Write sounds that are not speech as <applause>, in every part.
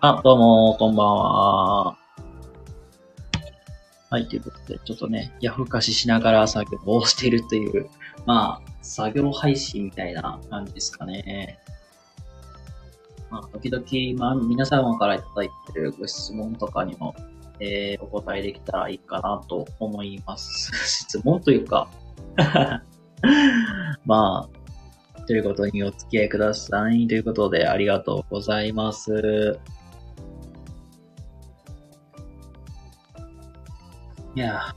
あ、どうも、こんばんは。はい、ということで、ちょっとね、夜更かししながら作業をしているという、まあ、作業配信みたいな感じですかね。まあ、時々、まあ、皆様からいただいてるご質問とかにも、えー、お答えできたらいいかなと思います。<laughs> 質問というか <laughs> まあ、ということにお付き合いください。ということで、ありがとうございます。いや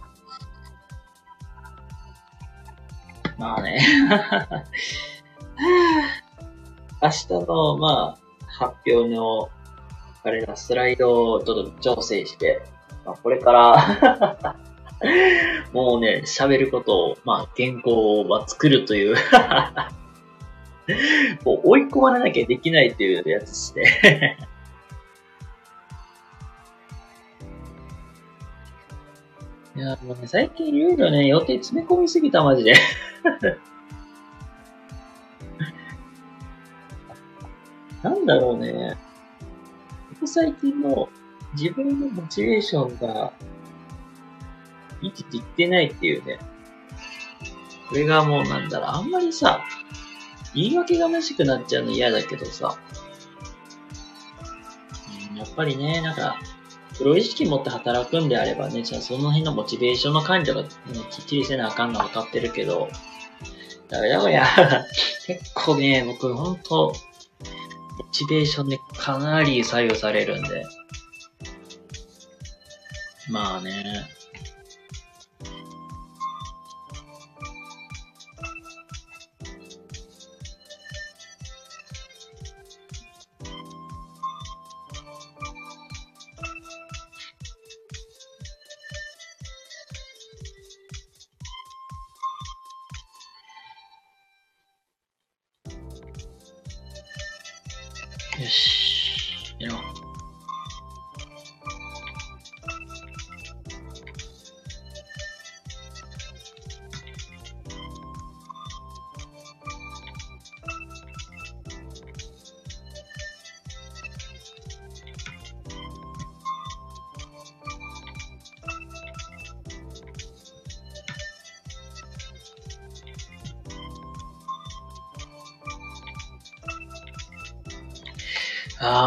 明日の、まあ、発表の、あれだ、スライドをちょっと調整して、まあ、これから <laughs> もうね、喋ることを、まあ、原稿をまあ作るという <laughs> もう追い込まれなきゃできないというやつして <laughs> いや、もうね、最近いろいろね、予定詰め込みすぎた、マジで。なんだろうね。ここ最近の自分のモチベーションが生きていってないっていうね。これがもうなんだろう、あんまりさ、言い訳がましくなっちゃうの嫌だけどさ。やっぱりね、なんか、プロ意識持って働くんであればね、じゃあその辺のモチベーションの管理が、ね、きっちりせなあかんのは分かってるけど、だめだこや。<laughs> 結構ね、僕ほんと、モチベーションでかなり左右されるんで。まあね。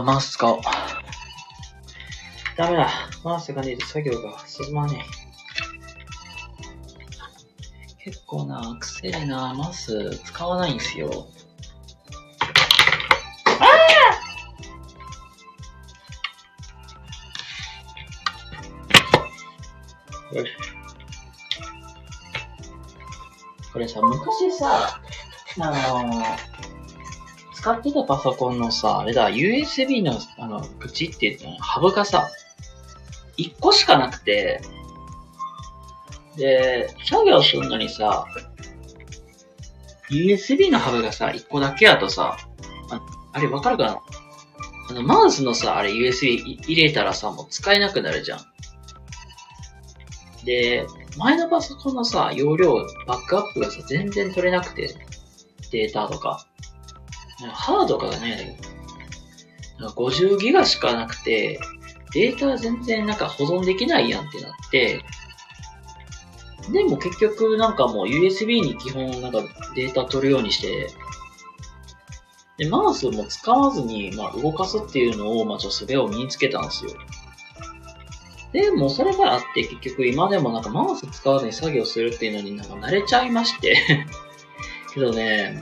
マウス使おう。ダメだ。マウスがねえと作業が進まねえ。結構な、癖でな、マウス使わないんすよ。ああよし。これさ、昔さ、あのー使ってたパソコンのさ、あれだ、USB の、あの、口って言ったの、ハブがさ、1個しかなくて、で、作業するのにさ、USB のハブがさ、1個だけやとさ、ああれわかるかな？あの、マウスのさ、あれ USB 入れたらさ、もう使えなくなるじゃん。で、前のパソコンのさ、容量、バックアップがさ、全然取れなくて、データとか。ハードがね、50ギガしかなくて、データ全然なんか保存できないやんってなって、でも結局なんかもう USB に基本なんかデータ取るようにして、で、マウスも使わずに、まあ、動かすっていうのを、まあ、ちょっと術を身につけたんですよ。でも、それがあって、結局今でもなんかマウス使わずに作業するっていうのになんか慣れちゃいまして <laughs> けどね、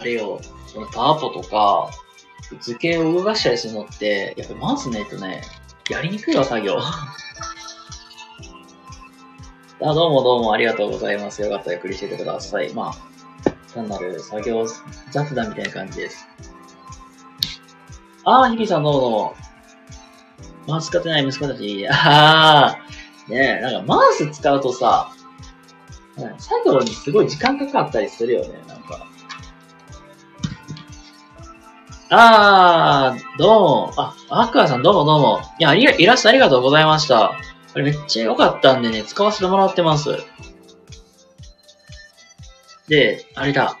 あれよ、そのパワポとか、図形を動かしたりするのって、やっぱマウスないとね、やりにくいわ、作業。あ、どうもどうもありがとうございます。よかったらゆっくりしててください。まあ、単なる作業雑談みたいな感じです。ああ、日比さんどうもどうも。マウス使ってない息子たち。ああ、ねえ、なんかマウス使うとさ、作業にすごい時間かかったりするよね、あー、どうも。あ、アクアさんどうもどうも。いや、ありが、イラストありがとうございました。これめっちゃ良かったんでね、使わせてもらってます。で、あれだ。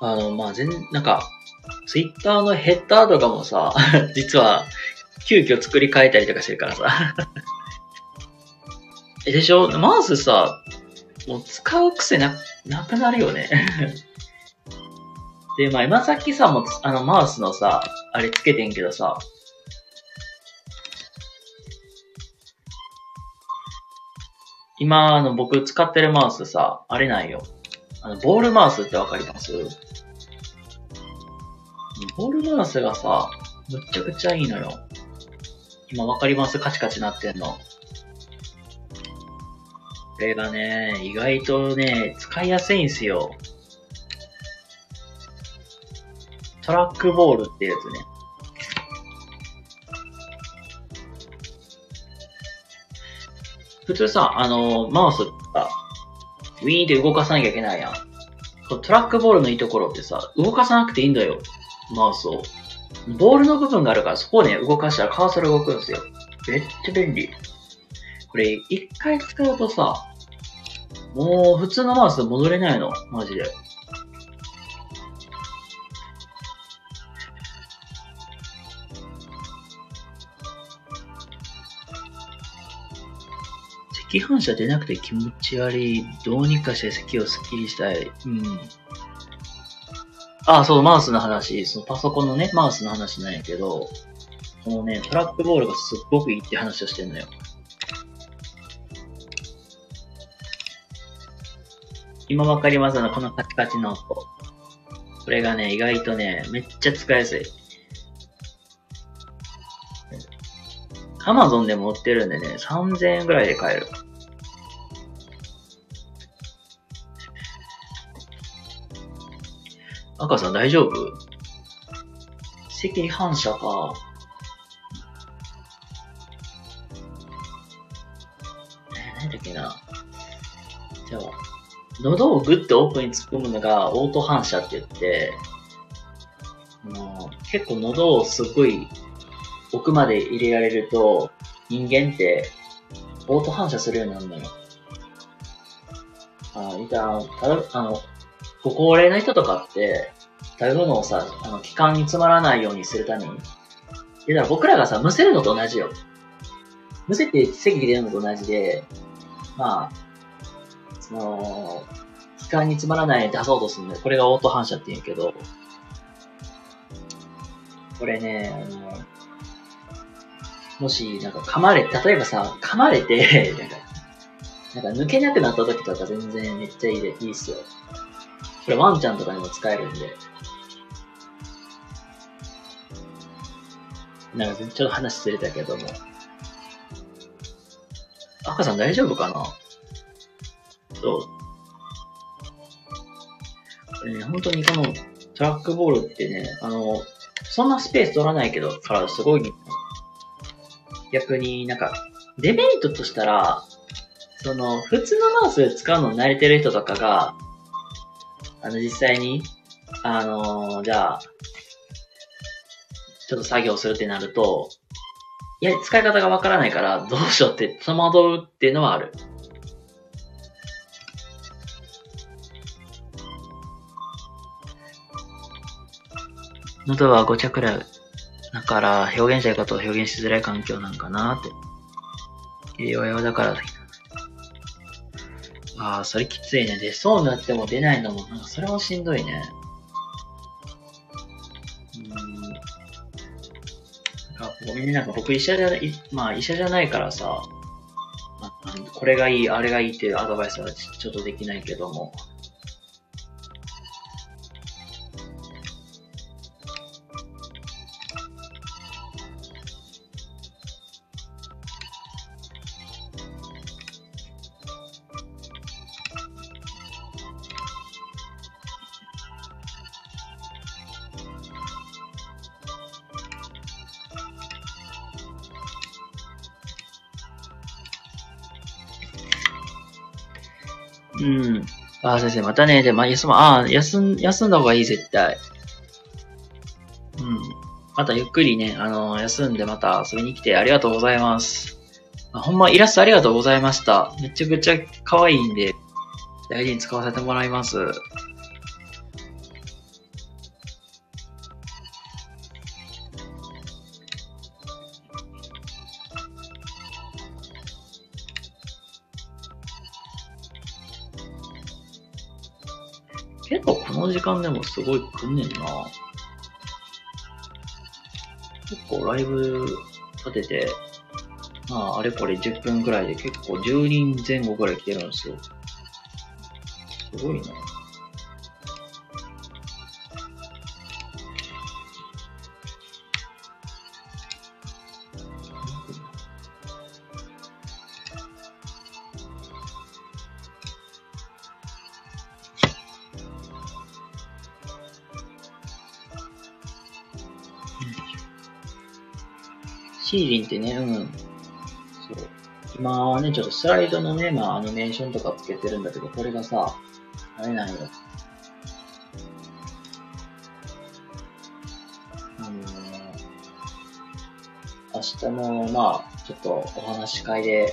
あの、まあ、全、なんか、ツイッターのヘッダーとかもさ、<laughs> 実は、急遽作り変えたりとかしてるからさ。<laughs> え、でしょ？マウスさ、もう使う癖な、なくなるよね。<laughs> で、まあ今さっきさ、もあのマウスのさ、あれつけてんけどさ、今、あの、僕使ってるマウスさ、あれなんよ。あの、ボールマウスってわかります？ボールマウスがさ、むっちゃくちゃいいのよ。今わかります？カチカチなってんの。これがね、意外とね、使いやすいんすよ。トラックボールってやつね。普通さ、あの、マウスが、ウィーンって動かさなきゃいけないやん。トラックボールのいいところってさ、動かさなくていいんだよ。マウスを。ボールの部分があるから、そこをね、動かしたらカーソル動くんですよ。めっちゃ便利。これ、一回使うとさ、もう普通のマウス戻れないの。マジで。咳反射出なくて気持ち悪い。どうにかして咳をスッキリしたい。うん。あ、そう、マウスの話。そのパソコンのね、マウスの話なんやけど、このね、トラックボールがすっごくいいって話をしてんのよ。今わかりますあの、このカチカチの音。これがね、意外とね、めっちゃ使いやすい。アマゾンでも売ってるんでね、3000円ぐらいで買える。赤さん大丈夫？赤反射か。えー、何だっけな。じゃあ、喉をグッと奥に突っ込むのがオート反射って言って、もう結構喉をすごい奥まで入れられると、人間ってオート反射するようになるのよ。あ、いた、た、あの、ご高齢の人とかって、食べ物をさ、あの、気管に詰まらないようにするために。で、だから僕らがさ、むせるのと同じよ。むせて咳入れるのと同じで、まあ、その、気管に詰まらないように出そうとするんで、これがオート反射って言うけど、これね、あの、もし、なんか噛まれ、例えばさ、噛まれて、なんか、なんか抜けなくなった時とか全然めっちゃいいで、いいっすよ。これワンちゃんとかにも使えるんで。なんかちょっと話ずれたけども。赤さん大丈夫かな？そう？これね、本当にこのトラックボールってね、あの、そんなスペース取らないけど、からすごい、逆になんか、デメリットとしたら、その、普通のマウス使うの慣れてる人とかが、あの、実際に、あのー、じゃあ、ちょっと作業するってなると、いや、使い方がわからないから、どうしようって戸惑うっていうのはある。喉は5着くらい。だから、表現したいことを表現しづらい環境なんかなって。弱々だからああ、それきついね。出そうになっても出ないのも、なんかそれもしんどいね。ごめんね、なんか僕医者じゃない、まあ医者じゃないからさ、これがいい、あれがいいっていうアドバイスはちょっとできないけども。ああ、先生、またね。で、も、休む、ああ、休ん、休んだ方がいい、絶対。うん。またゆっくりね、あの休んでまた遊びに来てありがとうございます。あほんまイラストありがとうございました。めちゃくちゃ可愛いんで、大事に使わせてもらいます。でもすごい来んねんな。結構ライブ立てて、まあ、あれこれ10分くらいで結構10人前後くらい来てるんですよ。すごいな。シーリンってね、うん。そう。今はね、ちょっとスライドのね、まあアニメーションとかつけてるんだけど、これがさ、あれなんよ。あのー、明日も、まあ、ちょっとお話し会で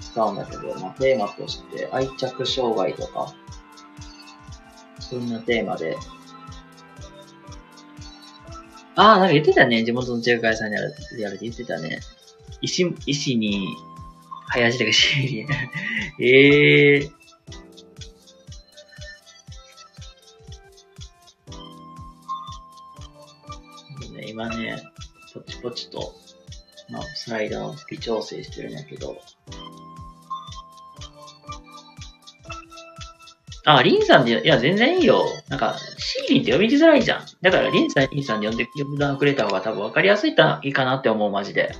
使うんだけど、まあテーマとして愛着障害とか、そんなテーマでああ、なんか言ってたね。地元の中華屋さんにやるやるって言ってたね。石、石に、林とかしり。ええー。今ね、ポチポチと、まあ、スライダーを微調整してるんだけど。あ、リンさんで、いや、全然いいよ。なんか、シーリンって読みづらいじゃん。だから、リンさん、リンさんで読んで、読んでくれた方が多分分かりやすいたいいかなって思う、マジで。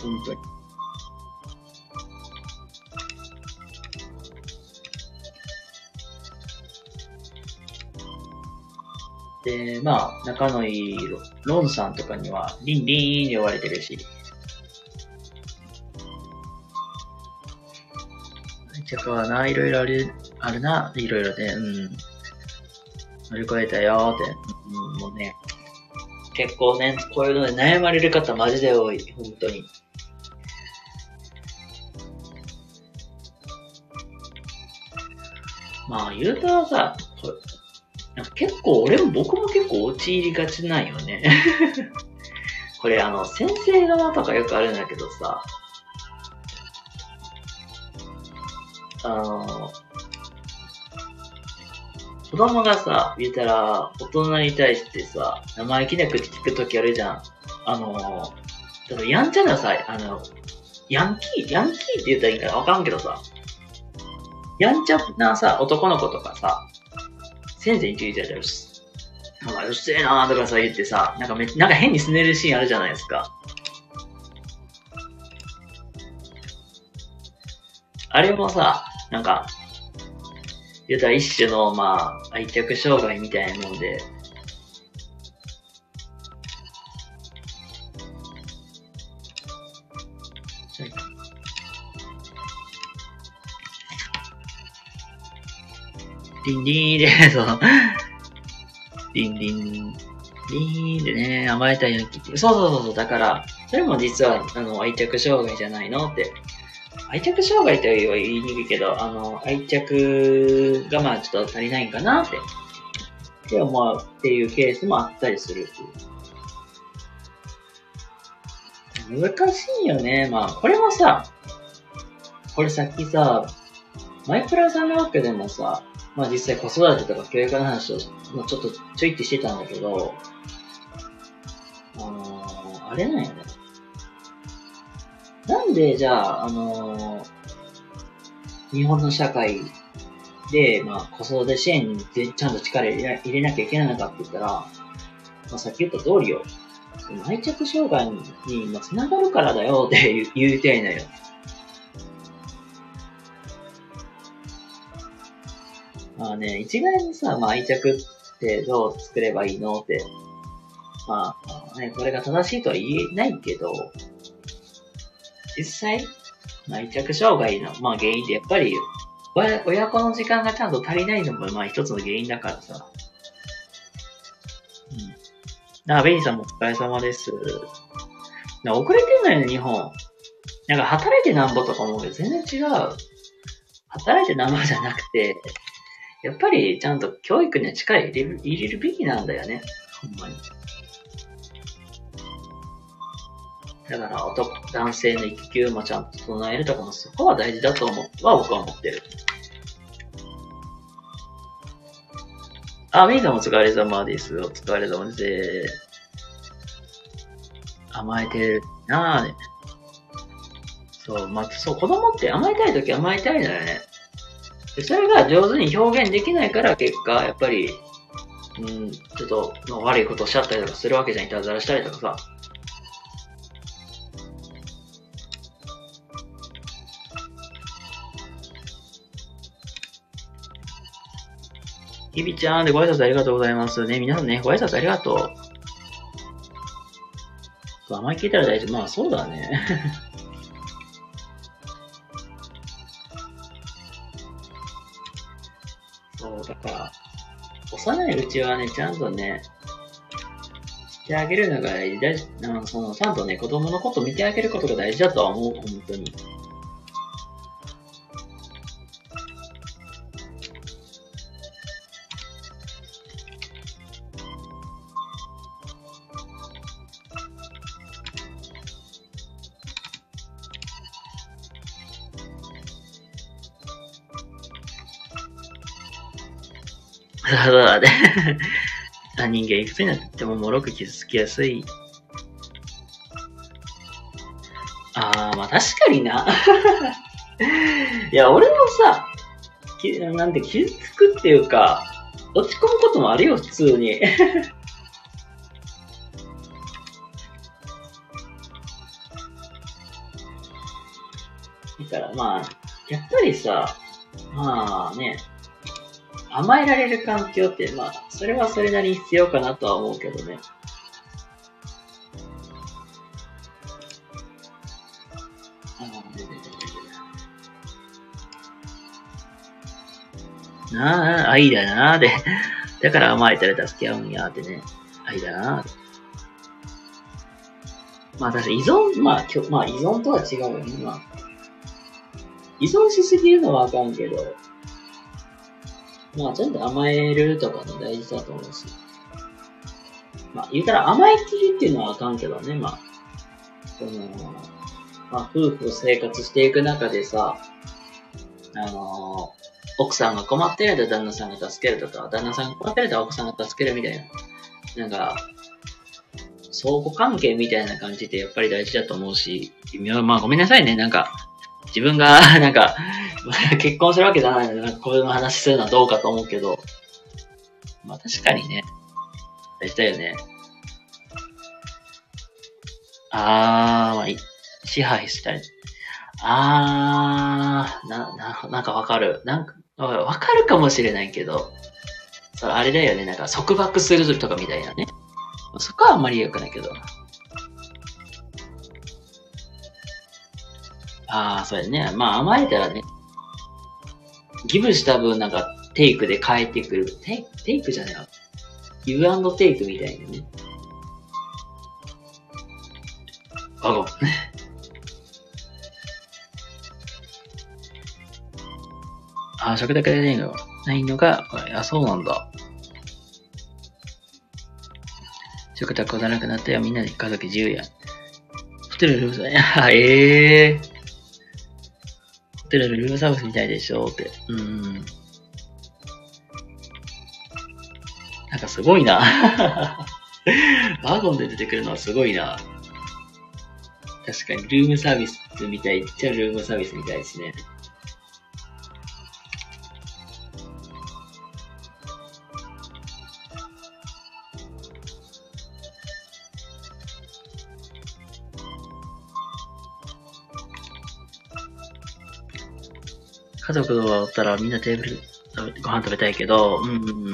本当に。で、まあ、仲のいいロロンさんとかには、リンリンって呼ばれてるし。愛着はな、いろいろある、あるな、いろいろで、うん。乗り越えたよって、うん、もうね、結構ね、こういうので悩まれる方マジで多い、本当に。まあ、言うたらさ、こな結構、俺も僕も結構陥りがちなんよね。<laughs> これあの、先生側とかよくあるんだけどさ、あの、子供がさ、言ったら、大人に対してさ、生意気な口聞くときあるじゃん。あの、やんちゃなさ、あの、ヤンキー、ヤンキーって言ったらいいんかなわかんけどさ、やんちゃなさ、男の子とかさ、先生に聞いてたら、なんかうっせえなーとかさ言ってさ、なんかめなんか変にすねるシーンあるじゃないですか。あれもさ、なんか、言うたら一種の、まあ、愛着障害みたいなもんで、リンリンで、そう、リンリン、リンでね、甘えたいヤンキーって。そうそうそうそう、だから、それも実は、あの、愛着障害じゃないのって。愛着障害というは言いにくいけど、あの、愛着がまあちょっと足りないんかなって。って思うっていうケースもあったりする。難しいよね。まあ、これもさ、これさっきさ、マイクラさんのわけでもさ、まあ実際子育てとか教育の話を、まあ、ちょっとちょいってしてたんだけど、あのー、あれなんよね。なんでじゃあ、あのー、日本の社会で、まあ子育て支援にちゃんと力入れなきゃいけないのかって言ったら、まあさっき言った通りよ。愛着障害に、まあ、繋がるからだよって言言いたいのよ。まあね、一概にさ、まあ愛着ってどう作ればいいのって、まあ、まあね、これが正しいとは言えないけど、実際、まあ愛着障害の、まあ原因ってやっぱり、親子の時間がちゃんと足りないのも、まあ一つの原因だからさ。うん。なあ、ベニさんもお疲れ様です。な遅れてんのよね、日本。なんか働いてなんぼとか思うけど、全然違う。働いてなんぼじゃなくて、やっぱりちゃんと教育には力入れる入れるべきなんだよね。ほんまに。だから男、男性の育休もちゃんと整えるとかもそこは大事だと思っては僕は思ってる。あ、メイさんお疲れ様です。お疲れ様です。甘えてるなぁね。そう、まあ、そう、子供って甘えたいとき甘えたいのよね。それが上手に表現できないから結果、やっぱり、うん、ちょっと、悪いことをしちゃったりとかするわけじゃん。いたずらしたりとかさ。ひびちゃんでご挨拶ありがとうございます。ね、皆さんね、ご挨拶ありがとう。そう甘い聞いたら大丈夫。まあ、そうだね。<laughs> そう、だから、幼いうちはね、ちゃんとね、してあげるのが大事だし、あのその、ちゃんとね、子供のこと見てあげることが大事だとは思う、本当に。人間いくつになっても脆く傷つきやすい。あー、まあ確かにな。<laughs> いや、俺もさ、きなんて傷つくっていうか、落ち込むこともあるよ、普通に。<laughs> だからまあ、やっぱりさ、まあね、甘えられる環境って、まあ、それはそれなりに必要かなとは思うけどね。なあ、愛だなあで。だから甘えたら助け合うんやってね。愛だなあまあ確かに依存、まあ、きょまあ依存とは違うよね。まあ、依存しすぎるのはあかんけど、まあ、ちゃんと甘えるとかね、大事だと思うし。まあ、言うたら甘えきりっていうのはあかんけどね、まあ。その、まあ、夫婦生活していく中でさ、あのー奥さんが困ってると旦那さんが助けるとか、旦那さんが困ってると奥さんが助けるみたいな。なんか、相互関係みたいな感じってやっぱり大事だと思うし、まあごめんなさいね、なんか、自分が、<laughs> なんか、結婚するわけじゃないので、こういうの話するのはどうかと思うけど、まあ確かにね、大事だよね。あー、まあ、支配したり。あー、な、な、なんかわかる。なんか、わかるかもしれないけど、それあれだよね、なんか束縛する時とかみたいなね。そこはあんまり良くないけど。ああ、そうやね。まあ甘えたらね、ギブした分なんかテイクで返ってくる。テイテイクじゃないわ。ギブアンドテイクみたいなね。あご。<laughs> あ、食だけでないの？ないのが、あ、そうなんだ。食卓がなくなったよ。みんなで家族自由や。ホテルルームサービス、<laughs> あ、ええー。ホテルのルームサービスみたいでしょって。うん。なんかすごいな。<laughs> ワゴンで出てくるのはすごいな。確かにルームサービスみたいっちゃルームサービスみたいですね。家族だったらみんなテーブル食べご飯食べたいけど、うん、うん。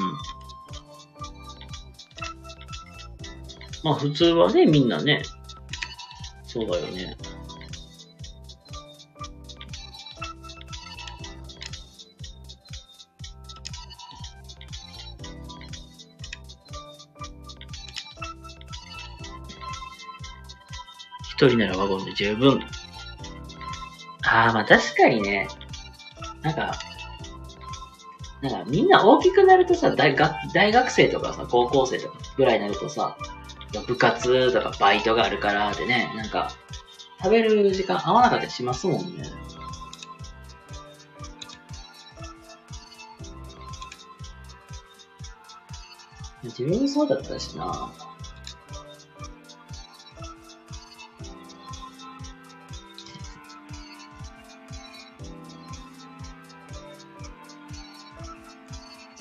まあ普通はね、みんなね、そうだよね。一人ならワゴンで十分。ああ、まあ確かにね。なんか、なんかみんな大きくなるとさ、大学大学生とかさ、高校生とかぐらいになるとさ、部活とかバイトがあるからでね、なんか、食べる時間合わなかったりしますもんね。自分もそうだったしな。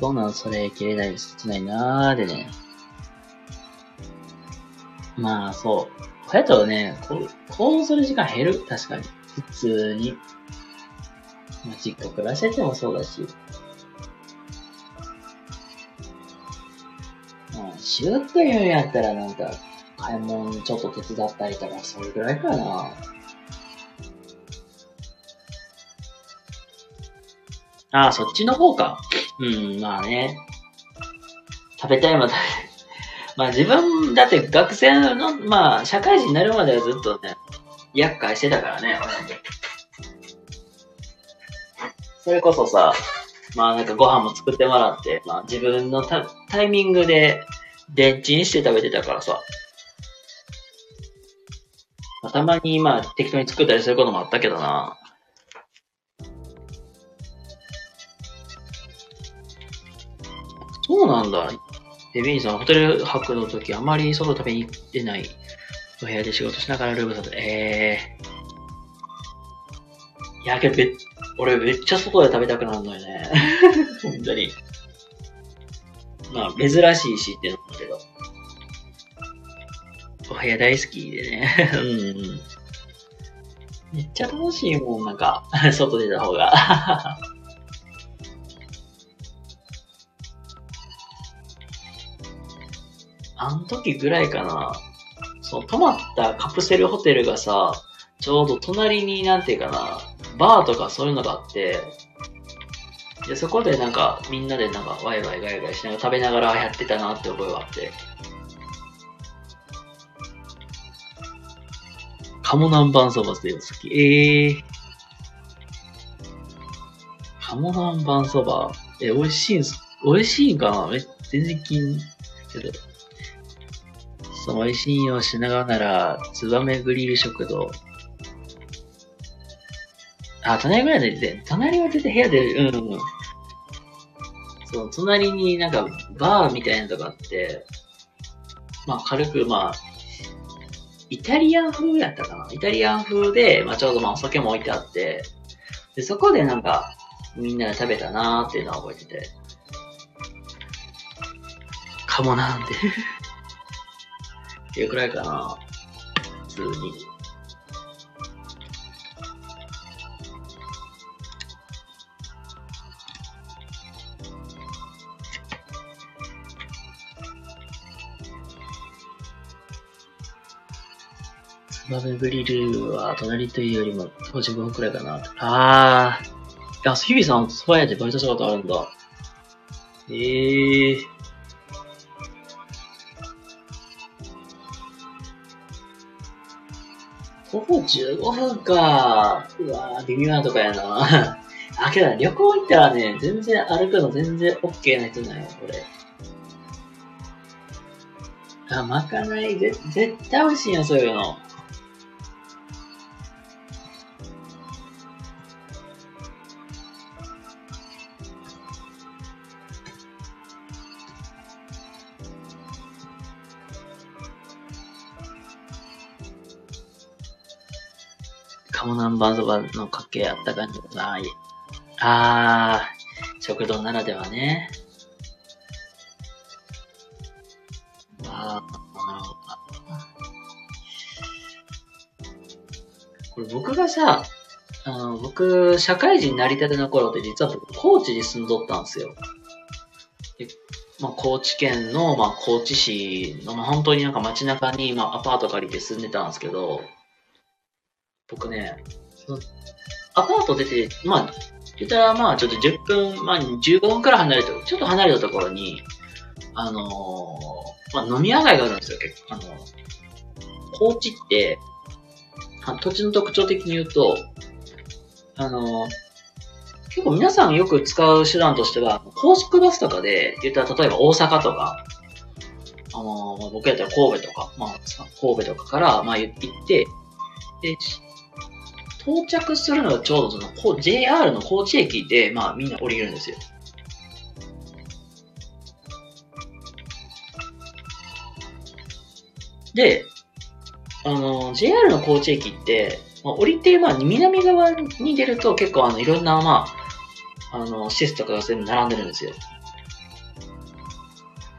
そうなの、それ、切れない、切ないなーでね。まあ、そう。こうやとね、こう、行動する時間減る？確かに。普通に。まあ、実家暮らしててもそうだし。まあ、仕事言うんやったらなんか、買い物ちょっと手伝ったりとか、それぐらいかな。ああ、そっちの方か。うん、まあね。食べたいも食べ <laughs> まあ自分、だって学生の、まあ社会人になるまではずっとね、厄介してたからね、それこそさ、まあなんかご飯も作ってもらって、まあ自分のタタイミングで電池にして食べてたからさ。まあ、たまにまあ適当に作ったりすることもあったけどな。そうなんだ。で、ビニーさん、ホテル泊の時、あまり外食べに行ってないお部屋で仕事しながらルームさんと、えー。いやけど、俺めっちゃ外で食べたくなるのよね。<laughs> 本当に。まあ、珍しいしっていうのだけど。お部屋大好きでね。うん。めっちゃ楽しいもん、なんか、<laughs> 外出た方が。あの時ぐらいかな。そう、泊まったカプセルホテルがさ、ちょうど隣になんていうかな、バーとかそういうのがあって、で、そこでなんか、みんなでなんか、ワイワイガイガイしながら食べながらやってたなって覚えがあって。鴨南蛮そばって好き。ええー。鴨南蛮そば。え、美味しいんす、美味しいんかな？め全然気に、けど。その美味しいをしながらなら、ツバメグリル食堂。あ、隣ぐらいで出て、隣は出て部屋で、うん、うん。そう、隣になんかバーみたいなのがあって、まあ軽く、まあ、イタリアン風やったかなイタリアン風で、まあちょうどまあお酒も置いてあって、で、そこでなんか、みんなで食べたなーっていうのは覚えてて。かもなーってっていうくらいかな。普通に。ツバメグリルは隣というよりも当時5分くらいかな。あー。あ、日比さん、そば屋でバイトしたことあるんだ。ええー。徒歩15分か。うわ微妙なとこやな。<laughs> あ、けど旅行行ったらね、全然歩くの全然 OK な人なよ、これ。あ、まかないぜ、絶対美味しいよ、そういうの。鴨南蛮そばのかけあった感じがああー、食堂ならではね。ああ、なるほど。これ僕がさ、あの、僕、社会人になりたての頃って実は僕、高知に住んどったんですよ。でまあ、高知県の、まあ、高知市の、まあ、本当になんか街中に、まあ、アパート借りて住んでたんですけど、僕ね、アパート出て、まあ、言ったらまあちょっと10分、まあ15分くら離れて、ちょっと離れたところに、あのー、まあ飲み屋街があるんですよ、結構。あの、高知って、土地の特徴的に言うと、あの、結構皆さんよく使う手段としては、高速バスとかで、言ったら例えば大阪とか、あの、僕やったら神戸とか、まあ、神戸とかから、まあ行って、で、到着するのがちょうどその、JR の高知駅で、まあみんな降りるんですよ。で、あの、JR の高知駅って、まあ、降りて、まあ、南側に出ると結構あの、いろんな、まあ、あの、施設とかが全部並んでるんですよ。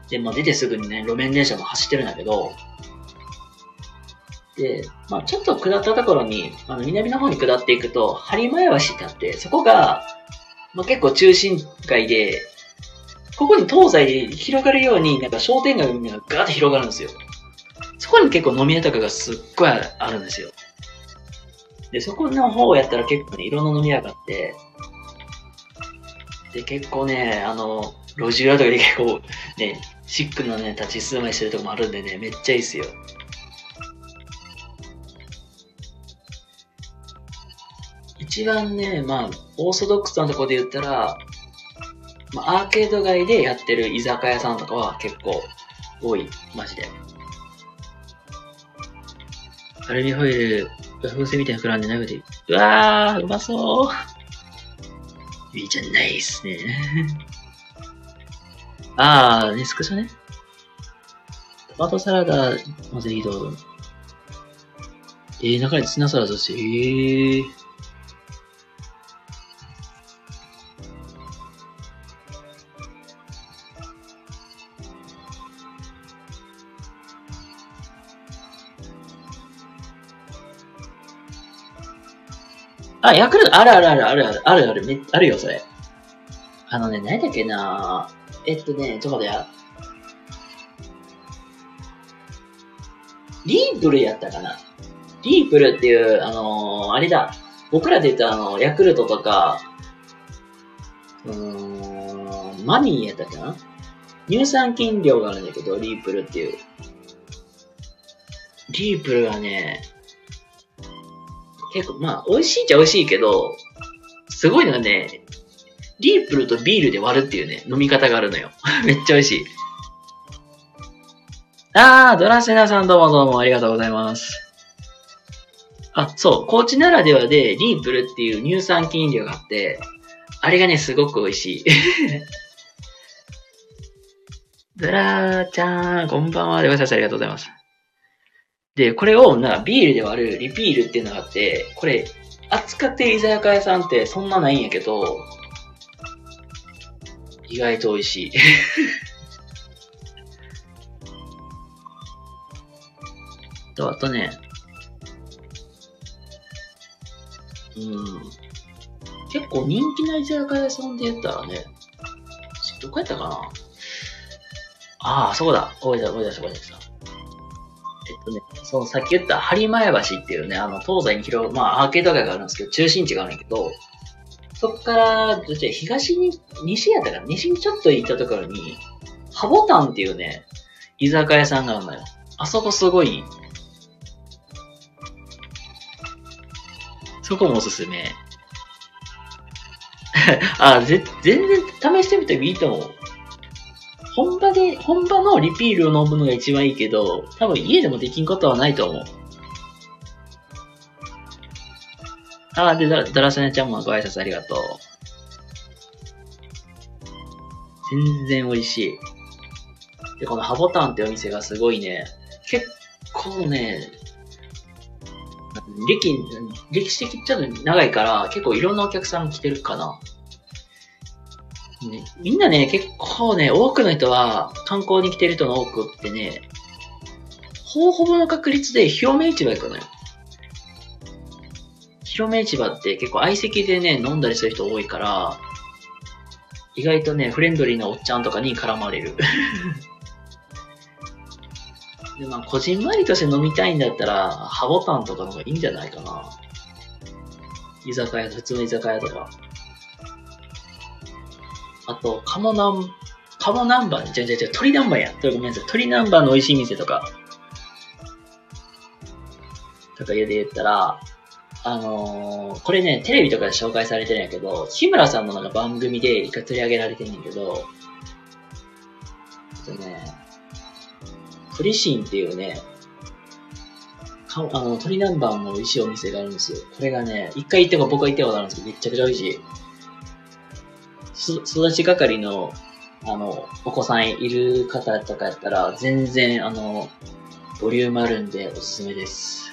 で、まあ、出てすぐにね、路面電車も走ってるんだけど、で、まあ、ちょっと下ったところに、あの、南の方に下っていくと、播磨橋ってあって、そこが、まあ、結構中心街で、ここに東西で広がるように、なんか商店街がガーって広がるんですよ。そこに結構飲み屋とかがすっごいあるんですよ。で、そこの方やったら結構ね、いろんな飲み屋があって、で、結構ね、あの、路地裏とかで結構ね、シックなね、立ち住まいしてるとこもあるんでね、めっちゃいいっすよ。一番ね、まあ、オーソドックスなところで言ったら、まあ、アーケード街でやってる居酒屋さんとかは結構多い、マジで。アルミホイル、風船みたいな膨らんで舐めて、うわー、うまそう。いいじゃないっすね。<laughs> あー、ね、スクショね。トマトサラダ、まぜひどうぞ。えー、中にツナサラダして、えー。あ、ヤクルト、あるあるあるあるある、あるある、よ、それ。あのね、何だっけなえっとね、ちょっと待ってや。リープルやったかなリープルっていう、あのー、あれだ。僕らで言ったあの、ヤクルトとか、うーん、マミーやったかな乳酸菌量があるんだけど、リープルっていう。リープルはね、結構、まあ、美味しいっちゃ美味しいけど、すごいのがね、リープルとビールで割るっていうね、飲み方があるのよ。<laughs> めっちゃ美味しい。あー、ドラセナさんどうもどうもありがとうございます。あ、そう、高知ならではで、リープルっていう乳酸菌飲料があって、あれがね、すごく美味しい。<laughs> ドラーちゃん、こんばんは。でございます。ありがとうございます。で、これをな、ビールで割るリピールっていうのがあって、これ、扱って居酒屋さんってそんなないんやけど、意外と美味しい。<laughs> と、あとね、うん。結構人気な居酒屋さんで言ったらね、どこやったかな？ああ、そうだ。思い出した、思い出した、思い出した。えっとね、そのさっき言った播磨橋っていうね、あの、東西に広まあ、アーケード街があるんですけど、中心地があるんやけど、そっから、じゃ東に、西やったかな？西にちょっと行ったところに、ハボタンっていうね、居酒屋さんがあるのよ。あそこすごい、そこもおすすめ。<laughs> あ、ぜ、全然試してみてもいいと思う。本場で、本場のリピールを飲むのが一番いいけど、多分家でもできんことはないと思う。あ、で、だ、だらせねちゃんもご挨拶ありがとう。全然美味しい。で、このハボタンってお店がすごいね、結構ね、歴、歴史的ちょっと長いから、結構いろんなお客さん来てるかな。ね、みんなね、結構ね、多くの人は観光に来てる人が多くってね、ほぼほぼの確率で広め市場行くのよ。広め市場って結構相席でね、飲んだりする人多いから、意外とね、フレンドリーなおっちゃんとかに絡まれる。<laughs> で、まあ、こじんまりとして飲みたいんだったら、ハボタンとかの方がいいんじゃないかな。居酒屋、普通の居酒屋とか。あと、鴨南、鴨南蛮、じゃじゃじゃ、鶏南蛮や。ごめんなさい。鶏南蛮の美味しい店とか。とかで言ったら、あのー、これね、テレビとかで紹介されてるんやけど、日村さんのなんか番組で一回取り上げられてんねんけど、えっとね、トリシンっていうね、かあの、鳥南蛮の美味しいお店があるんですよ。これがね、一回行っても僕は行ったことあるんですけど、めちゃくちゃ美味しい。す、育ち係の、あの、お子さんいる方とかやったら、全然、あの、ボリュームあるんでおすすめです。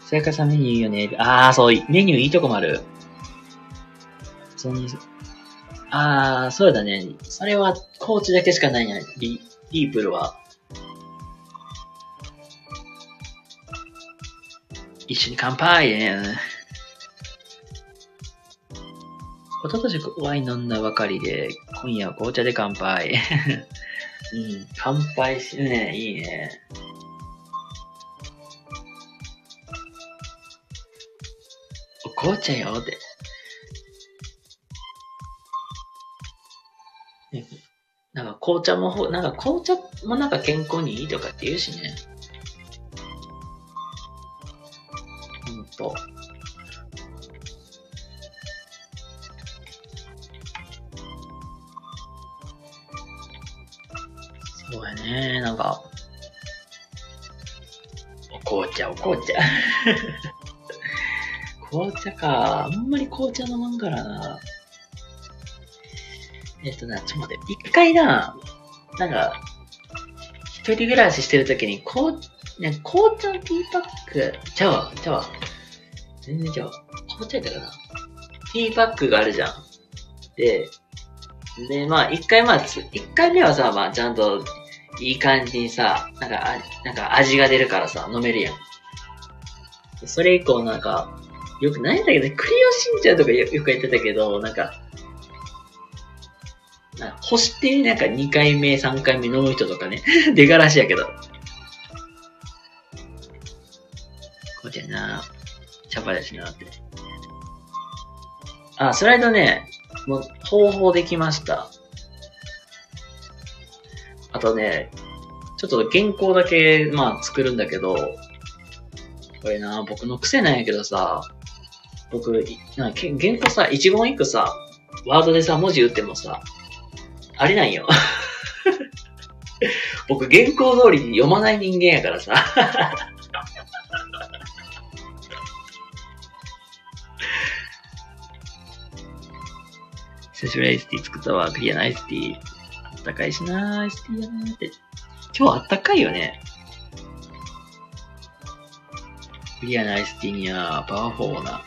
さやかさんメニューいいよね。あー、そう、メニューいいとこもある。そうに、あー、そうだね。それは、コーチだけしかないね。リ、リープルは。一緒に乾杯ね。おととしワイン飲んだばかりで、今夜は紅茶で乾杯。うん、乾杯しね、いいね。お紅茶よって。なんか紅茶も、なんか紅茶もなんか健康にいいとかって言うしね。ほんと。そうやね、なんか、お紅茶、お紅茶。<laughs> 紅茶か。あんまり紅茶飲まんからな。えっとな、ちょっと待って。一回な、なんか、一人暮らししてるときに、こう、ね、紅茶のティーパック、ちゃうわ、ちゃうわ。全然ちゃうわ。紅茶やったかな。ティーパックがあるじゃん。で、で、まあ、一回まあ、一回目はさ、まあ、ちゃんと、いい感じにさ、なんか、なんか味が出るからさ、飲めるやん。それ以降なんか、よくないんだけど、クリオしんちゃんとかよくやってたけど、なんか、干してなんか2回目、3回目飲む人とかね、<laughs> 出がらしやけど。こうちゃな、茶葉やしなって。あ、スライドね、もう方法できました。あとね、ちょっと原稿だけ、まあ作るんだけど、これな、僕の癖なんやけどさ、僕、な原稿さ、一言一句さ、ワードでさ、文字打ってもさ、あれなんよ。<laughs> 僕、原稿通りに読まない人間やからさ。久しぶりアイスティー作ったわ。クリアなアイスティー。あったかいしなアイスティーやなーって。今日あったかいよね。クリアなアイスティーにはパワフォーな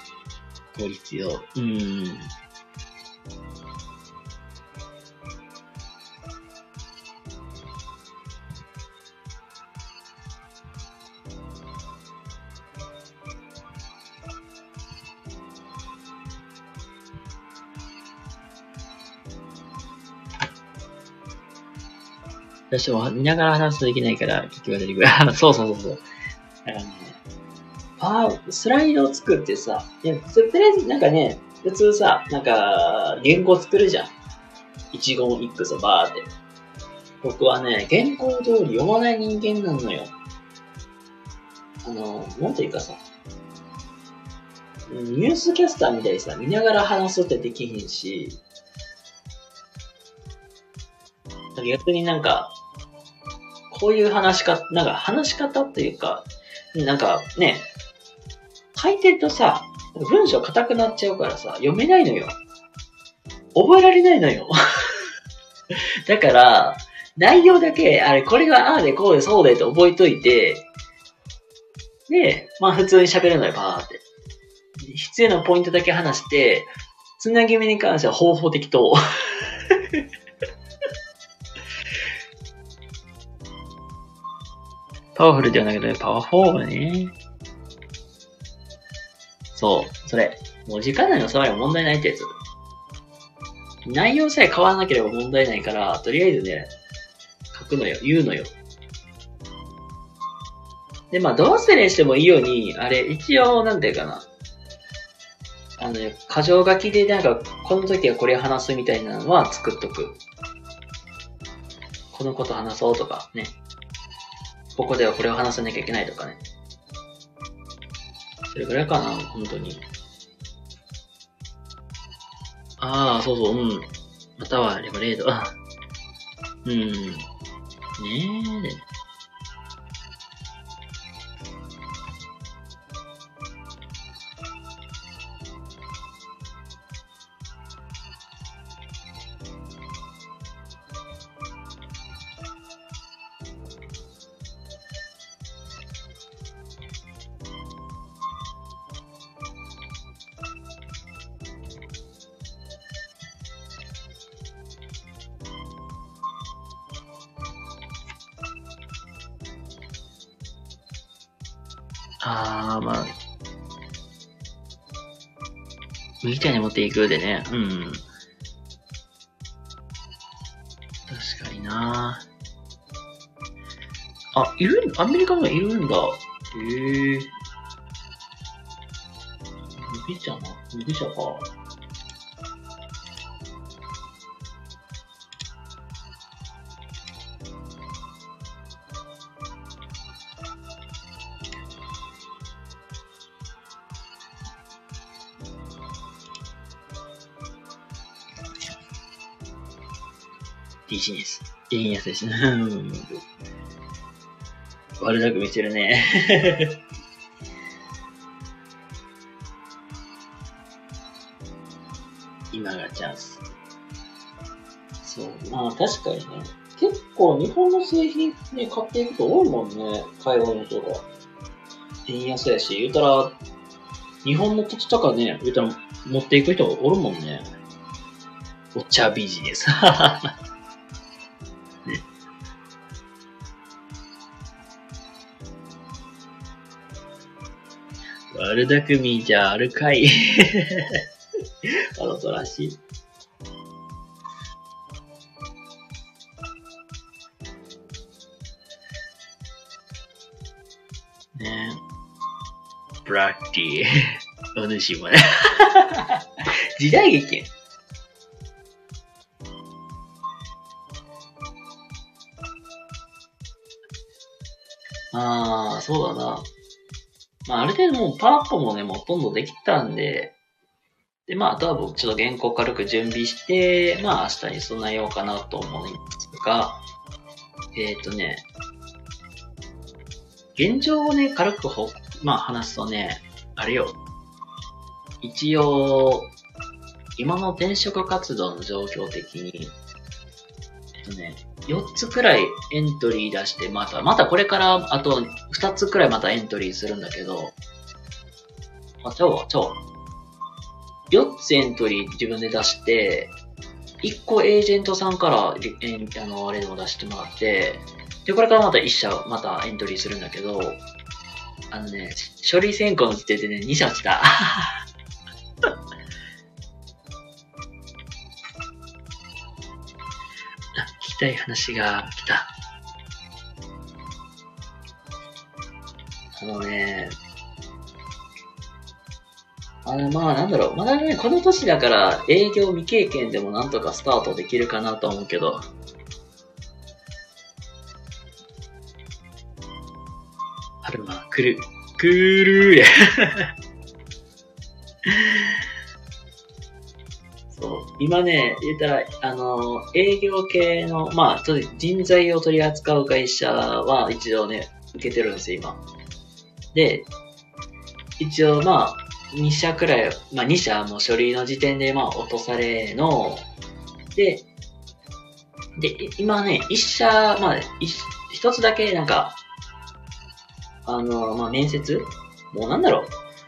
効率よ。うん。どうしても見ながら話すとできないから、結局出てくる。<laughs> そうそうそうそう。だからね、ああ、スライドを作ってさ、いや、とりあえずなんかね、普通さ、なんか、原稿作るじゃん。一言一句さ、バーって。僕はね、原稿通り読まない人間なのよ。あの、なんというかさ、ニュースキャスターみたいにさ、見ながら話すってできへんし、逆になんか、こういう話し方、なんか話し方っていうか、なんかね、書いてるとさ、文章硬くなっちゃうからさ、読めないのよ。覚えられないのよ。<laughs> だから、内容だけ、あれ、これがああでこうでそうでって覚えといて、で、まあ普通に喋るのよ、バーって。必要なポイントだけ話して、つなぎ目に関しては方法的と。<laughs> パワフルではなくて、パワフォーね。そう、それ。もう時間内の触りは問題ないってやつ。内容さえ変わらなければ問題ないから、とりあえずね、書くのよ、言うのよ。で、まあ、どうせにしてもいいように、あれ、一応、なんていうかな。あのね、箇条書きでなんか、この時はこれ話すみたいなのは作っとく。このこと話そうとかね。ここではこれを話さなきゃいけないとかね。それぐらいかな、本当に。ああ、そうそう、うん。またはレバレード。<laughs> うん。ねえ。右手に持っていくでね。うん。確かになあ、いるアメリカにはいるんだ。へえ。ー。麦茶な麦茶か。ネス。円安ですね。悪だく見せるね。<laughs> 今がチャンス。そう。まあ確かにね。結構日本の製品ね、買っていく人多いもんね。海外の人が。円安やし、言うたら、日本の土地とかね、言うたら持っていく人おるもんね。お茶ビジネス。悪巧みじゃあるかい。あのとらしい。ねブラッディ、お主もね。時代劇ああ、そうだな。まあ、ある程度もうパラッポもね、もうほとんどできたんで、で、まあ、あとは僕ちょっと原稿軽く準備して、まあ、明日に備えようかなと思いますが、えっ、ー、とね、現状をね、軽くほ、まあ、話すとね、あれよ。一応、今の転職活動の状況的に、えっとね、4つくらいエントリー出して、また、またこれからあと2つくらいまたエントリーするんだけど、あ、ちゃうわ、ちゃうわ。4つエントリー自分で出して、1個エージェントさんから、えあの、あれでも出してもらって、で、これからまた1社またエントリーするんだけど、あのね、書類選考の時点でね、2社来た。たい話が来た。あのね、あの、まあなんだろう。まだね、この年だから営業未経験でもなんとかスタートできるかなと思うけど。春は来る。来るや。今ね、言ったら、あの、営業系の、まあ、人材を取り扱う会社は一応ね、受けてるんですよ、今。で、一応まあ、2社くらい、まあ2社も書類の時点でまあ落とされの、で、で、今ね、1社、まあ、1つだけなんか、あの、まあ面接？もうなんだろう。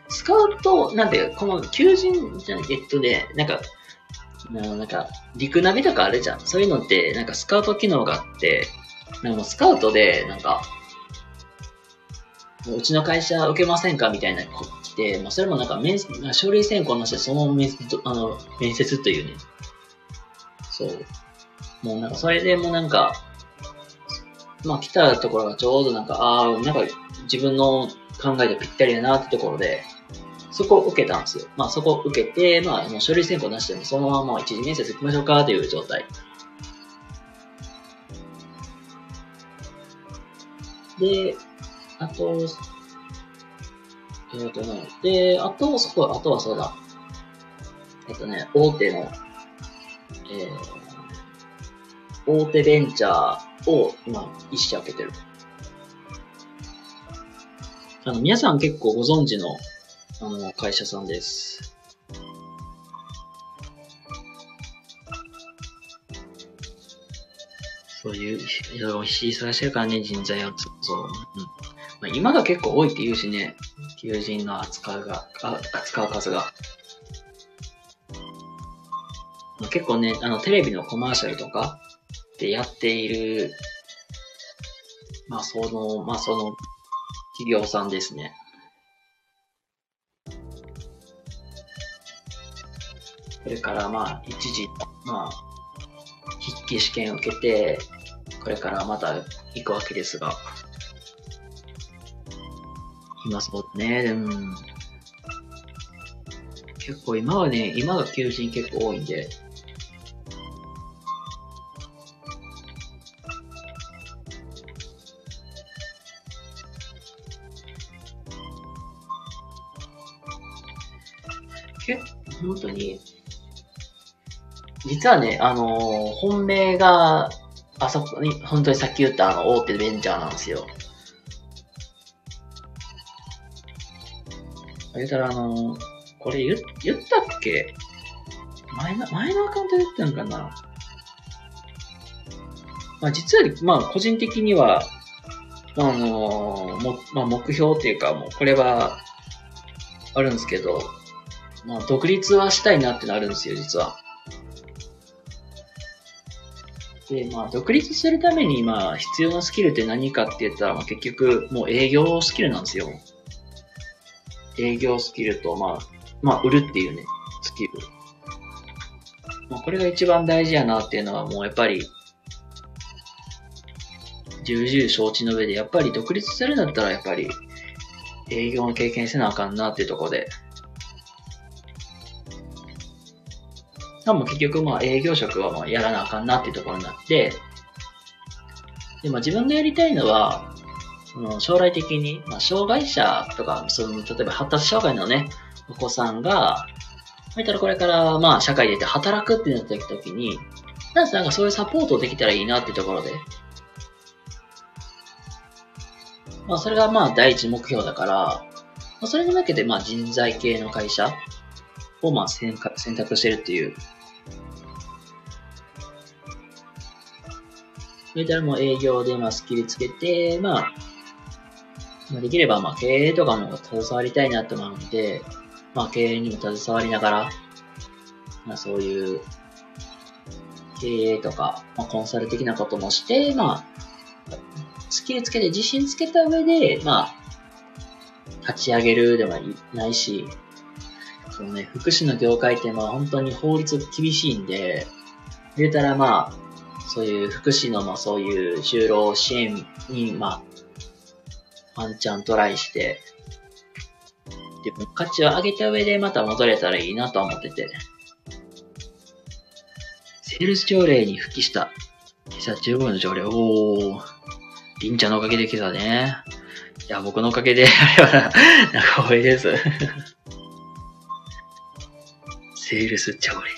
スカウト、なんていうか、この求人じゃない、えっとね、なんか、なんか、陸ナビとかあるじゃん。そういうのって、なんかスカウト機能があって、なんかもうスカウトで、なんか、うちの会社受けませんかみたいな子来て、まあ、それもなんか面、書類選考なしでその面あの面接というね。そう。もうなんか、それでもなんか、まあ来たところがちょうどなんか、ああ、なんか自分の考えでぴったりやなってところで、そこを受けたんですよ。まあそこを受けて、まあもう書類選考なしでもそのまま一次面接行きましょうかという状態。で、あと、えっ、ー、とね、で、あと、そこ、あとはそうだ。えっとね、大手の、えー、大手ベンチャーを今、一社開けてる。あの、皆さん結構ご存知の、あの、会社さんです。そういう、忙しいからね、人材をそう。うん。まあ、今が結構多いって言うしね、求人の扱うが、あ扱う数が。まあ、結構ね、あの、テレビのコマーシャルとかでやっている、まあ、その、まあ、その、企業さんですね。それからまあ、一時、まあ、筆記試験を受けて、これからまた行くわけですが、いますもんね。うん。結構今はね、今が求人結構多いんで、結構本当に、実はね、あのー、本命が、あそこに、本当にさっき言ったあの、大手ベンチャーなんですよ。あれからあのー、これ言、言ったっけ？前の、前のアカウントで言ったのかな？まあ実は、まあ個人的には、あのー、も、まあ目標っていうかもうこれは、あるんですけど、まあ、独立はしたいなってのあるんですよ、実は。で、まあ、独立するために、まあ、必要なスキルって何かって言ったら、まあ、結局、もう営業スキルなんですよ。営業スキルと、まあ、まあ、売るっていうね、スキル。まあ、これが一番大事やなっていうのは、もうやっぱり、重々承知の上で、やっぱり独立するんだったら、やっぱり、営業の経験せなあかんなっていうところで、でも結局まあ営業職はまあやらなあかんなっていうところになって、で、まあ自分がやりたいのは、その将来的に、まあ障害者とか、その、例えば発達障害のね、お子さんが、またらこれからまあ社会で出て働くってなった時に、なんかそういうサポートできたらいいなっていうところで、まあそれがまあ第一目標だから、まあ、それに向けてまあ人材系の会社をまあ選択してるっていう。それたらもう営業でまあスキルつけて、まあ、できればまあ経営とかも携わりたいなと思うので、まあ経営にも携わりながら、まあそういう経営とか、まあ、コンサル的なこともして、まあ、スキルつけて自信つけた上で、まあ、立ち上げるではないし、そのね、福祉の業界ってまあ本当に法律厳しいんで、言うたらまあ、そういう福祉の、まあそういう就労支援に、まあ、ワンチャントライして、自分価値を上げた上でまた戻れたらいいなと思ってて。セールス条例に復帰した。今朝15の条例。おー。りんちゃんのおかげで今朝ね。いや、僕のおかげで、あれは <laughs> な、んか光栄です。セールス条例。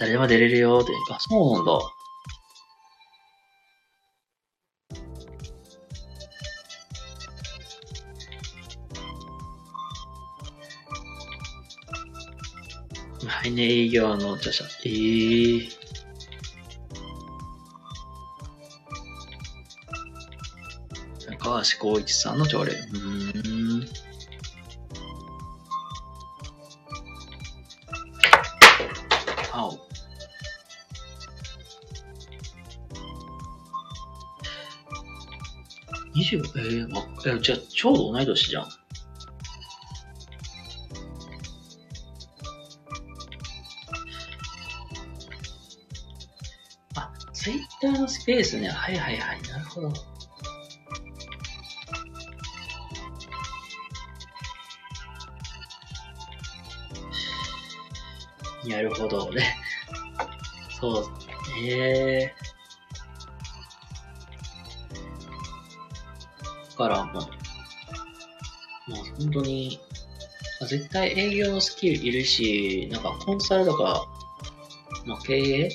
誰でも出れるよって。あ、そうなんだ。来年営業の著者。ええー。高橋光一さんの条例。うん。20、えー、あ、えじゃあ、ちょうど同い年じゃん。あ、ツイッターのスペースね。はいはいはい。なるほど。なるほどね。そう。ええー本当に、絶対営業のスキルいるし、なんかコンサルとか、まあ経営？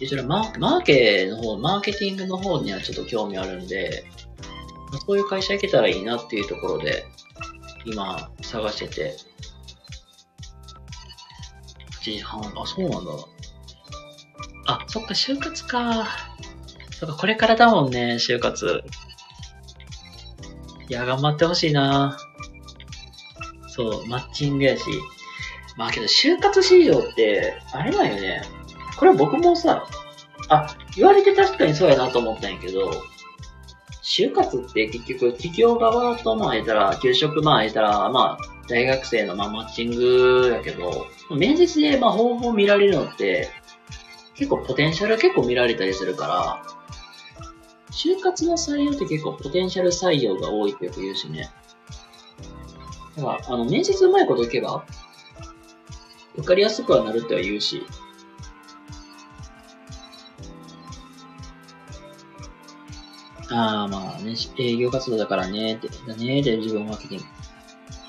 一応ママーケの方、マーケティングの方にはちょっと興味あるんで、まあそういう会社行けたらいいなっていうところで、今探してて。8時半、あ、そうなんだ。あ、そっか、就活か。そっか、これからだもんね、就活。いや、頑張ってほしいなそう、マッチングやし。まあけど、就活市場って、あれなんよね。これは僕もさ、あ、言われて確かにそうやなと思ったんやけど、就活って結局企業側とまあ言ったら、給食まあ言ったら、まあ大学生のまあマッチングやけど、面接でまあ方法見られるのって、結構ポテンシャル結構見られたりするから、就活の採用って結構ポテンシャル採用が多いってよく言うしね。だから、あの、面接うまいこといけば、受かりやすくはなるっては言うし、ああ、まあね、営業活動だからね、って、だね、で自分マーケティング。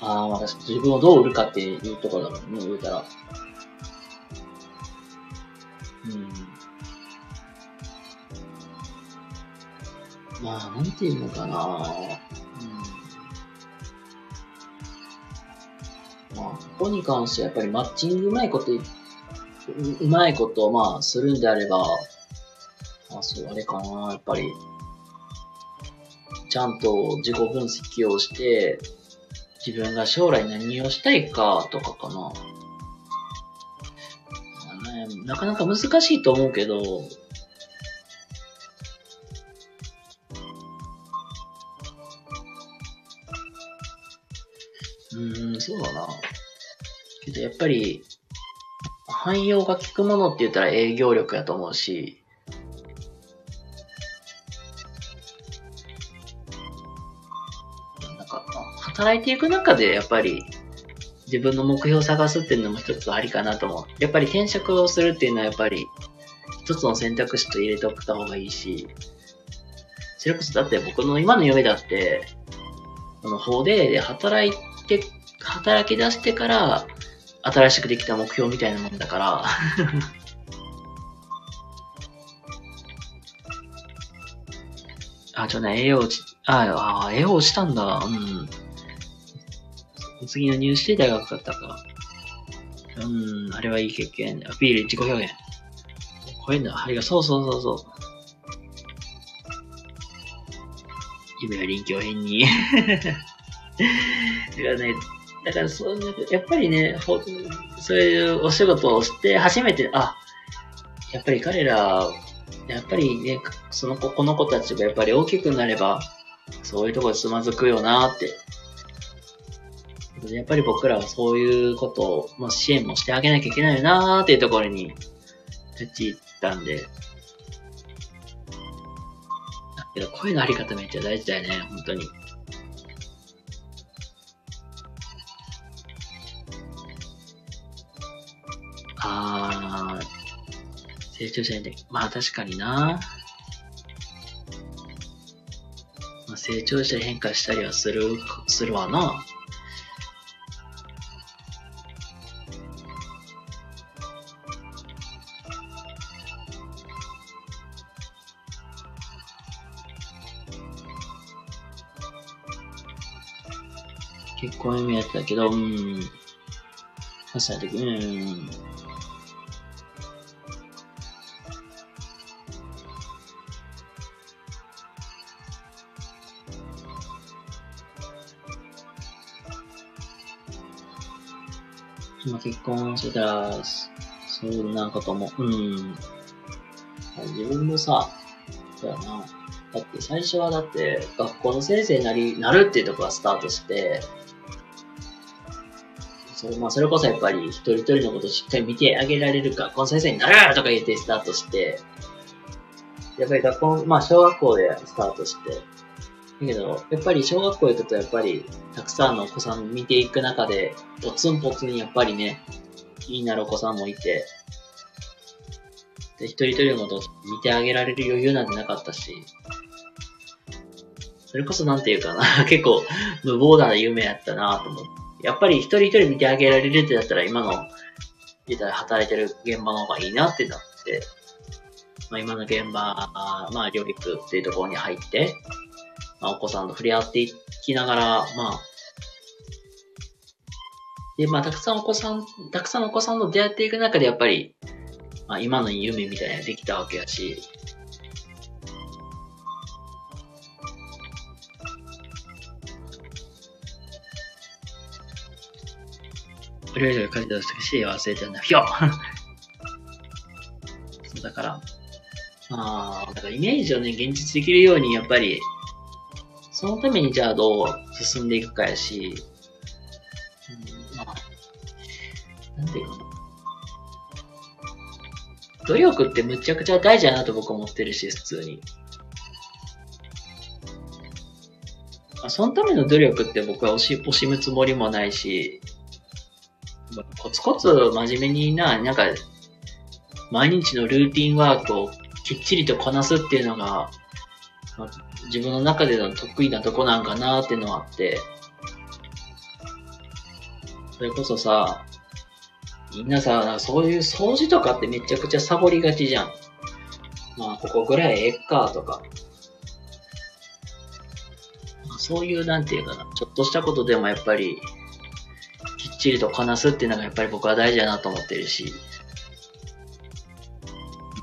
ああ、まあ確か自分をどう売るかっていうところだもんね、言うたら。うん。まあ、なんていうのかなこに関してはやっぱりマッチングうまいこと、うまいことを、まあ、するんであれば、あ、そう、あれかな、やっぱり、ちゃんと自己分析をして、自分が将来何をしたいかとかかな。なかなか難しいと思うけど、うん、そうだな。けどやっぱり、汎用が効くものって言ったら営業力やと思うし、なんか働いていく中で、やっぱり、自分の目標を探すっていうのも一つありかなと思う。やっぱり転職をするっていうのはやっぱり一つの選択肢と入れておくた方がいいし、それこそだって僕の今の夢だって、この法で働いて、働き出してから新しくできた目標みたいなもんだから <laughs> あ、ちょっとね、栄養落ち、ああ、栄養落ちたんだ。うん。次の入試で大学だったか。うん、あれはいい経験。アピール、自己表現。こういうの、あれが、そうそうそうそう。夢は臨機応変に。だからね、だからそうやっぱりね、そういうお仕事をして初めて、あ、やっぱり彼ら、やっぱりね、その子、この子たちがやっぱり大きくなれば、そういうとこでつまずくよなってやっぱり僕らはそういうことを、まあ、支援もしてあげなきゃいけないよなーっていうところに立ち入ったんで。だけど声のあり方めっちゃ大事だよね、本当に。あー、成長者に、まあ確かになまあ、成長して変化したりはする、するわな。結構夢やったけど、うん。朝で、うん。婚してたら、そんなことも、うん。自分もさ、そうやな。だって最初はだって学校の先生になり、なるっていうところがスタートして、それまあ、それこそやっぱり一人一人のことをしっかり見てあげられるか、この先生になるとか言ってスタートして、やっぱり学校、まあ小学校でスタートして、だけど、やっぱり小学校行くとやっぱりたくさんのお子さん見ていく中で、ポツンポツンにやっぱりね、気になるお子さんもいて、で、一人一人のことを見てあげられる余裕なんてなかったし、それこそなんていうかな、<laughs> 結構無謀な夢やったなと思って。やっぱり一人一人見てあげられるってなったら今の、実際働いてる現場の方がいいなってなって、まあ、今の現場、まあ、療育っていうところに入って、まあ、お子さんと触れ合っていきながら、まあ、で、まあ、たくさんお子さん、たくさんお子さんと出会っていく中で、やっぱり、まあ、今の夢みたいなのができたわけやし、プレイヤーが書いてたし、忘れてるんだ。ひょ <laughs> そうだから、まあ、だからイメージをね、現実できるように、やっぱり、そのためにじゃあどう進んでいくかやし、うん、まあ、なんていう。の努力ってむちゃくちゃ大事だなと僕は思ってるし、普通に。まあ、そのための努力って僕は惜し惜しむつもりもないし、コツコツ真面目にな、なんか、毎日のルーティンワークをきっちりとこなすっていうのが、まあ、自分の中での得意なとこなんかなっていうのはあって、それこそさ、みんなさ、そういう掃除とかってめちゃくちゃサボりがちじゃん。まあ、ここぐらいええかとか。そういう、なんていうかな、ちょっとしたことでもやっぱり、きっちりとこなすっていうのがやっぱり僕は大事だなと思ってるし、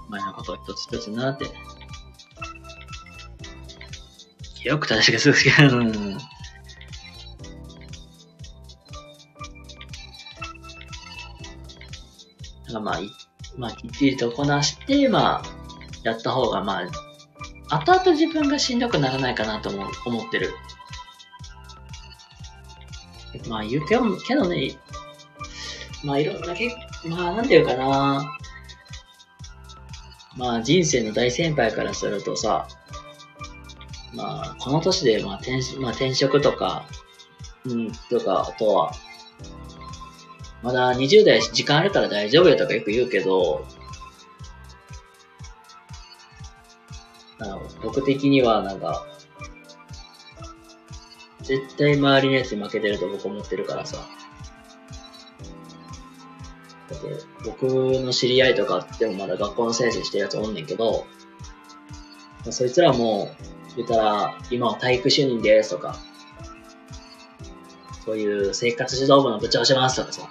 前のことを一つ一つなって、よく正しくするけど、うん。なんかまあ、まあ、きっちりとこなして、まあ、やった方が、まあ、後々自分がしんどくならないかなと思思ってる。まあ言うけどけどね、まあいろんなけ、まあなんていうかな。まあ人生の大先輩からするとさ、まあこの年でまあ転,、まあ、転職とか、うん、とか、あとは、まだ20代時間あるから大丈夫よとかよく言うけど、僕的にはなんか、絶対周りのやつに負けてると僕思ってるからさ。だって僕の知り合いとかってもまだ学校の先生してるやつおんねんけど、そいつらも、言ったら、今は体育主任ですとか、そういう生活指導部の部長しますとかさ、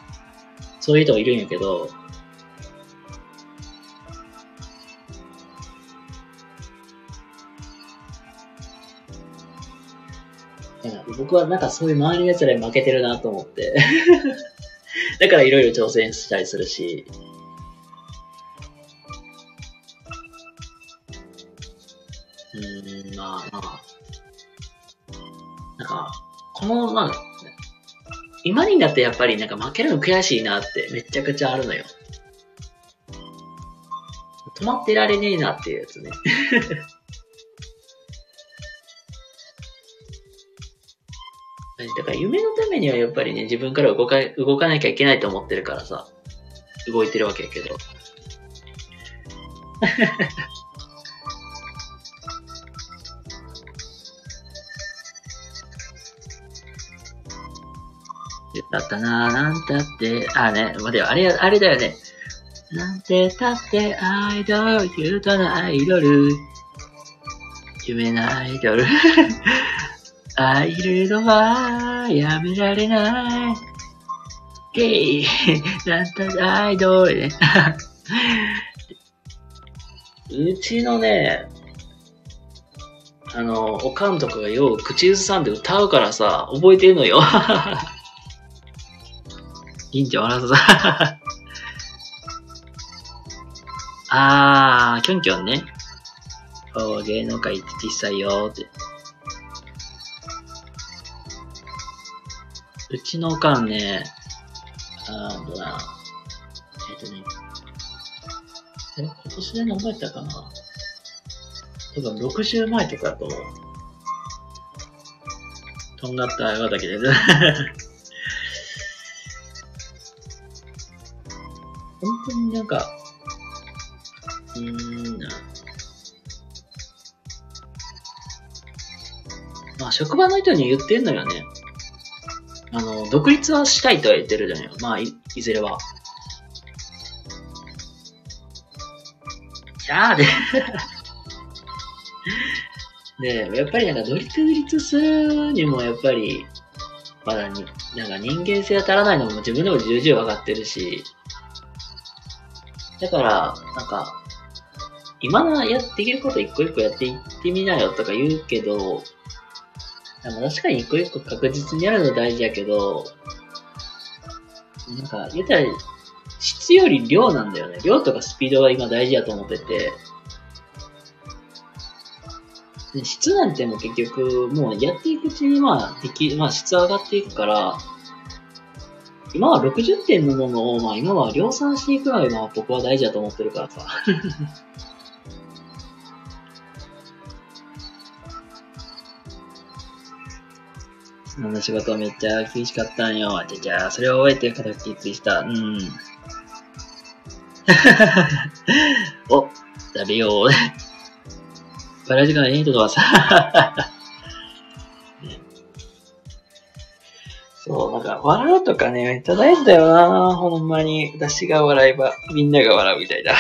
そういう人がいるんやけど、僕はなんかそういう周りの奴らに負けてるなと思って <laughs> だからいろいろ挑戦したりするし。今になってやっぱりなんか負けるの悔しいなってめちゃくちゃあるのよ。止まってられねえなっていうやつね <laughs> だから夢のためにはやっぱりね、自分から動か、動かなきゃいけないと思ってるからさ、動いてるわけやけど。<laughs> だったなぁ、なんたって、あね、待てよ、あれ、あれだよね。なんてたってアイドル、キュートなアイドル、夢のアイドル。会えるのはやめられない。ゲイ <laughs> なんたってアイドルね。<laughs> うちのね、あの、おかんとかがよう口ずさんで歌うからさ、覚えてんのよ。<laughs> 銀ちゃん笑うさ。あー、キョンキョンね。お芸能界って小さいよって。うちのおかんね、あーとな、えっ、とね、え、今年で何回やったかな多分60前とかだと。とんがった岩だけで。本当になんか、うーんな。まあ、職場の人に言ってんのよね。あの、独立はしたいとは言ってるじゃんよ。まあ、い、いずれは。じゃあで <laughs> で、やっぱりなんか独立するにもやっぱり、まだに、なんか人間性が足らないのも自分でも重々分かってるし、だから、なんか、今のやっていけること一個一個やっていってみなよとか言うけど、でも確かに一個一個確実にやるの大事やけど、なんか、言ったら、質より量なんだよね。量とかスピードが今大事やと思ってて、質なんてもう結局、もうやっていくうちにまあ、でき、まあ質上がっていくから、今は60点のものを、まあ今は量産していくのが今僕は大事だと思ってるからさ。そんな仕事めっちゃ厳しかったんよ。じゃあ、それを終えて形決した。うん。<laughs> お、食べよう。バラ時間いいとはさか、笑うとかね、めっちゃ大事だよなほんまに。私が笑えば、みんなが笑うみたいな。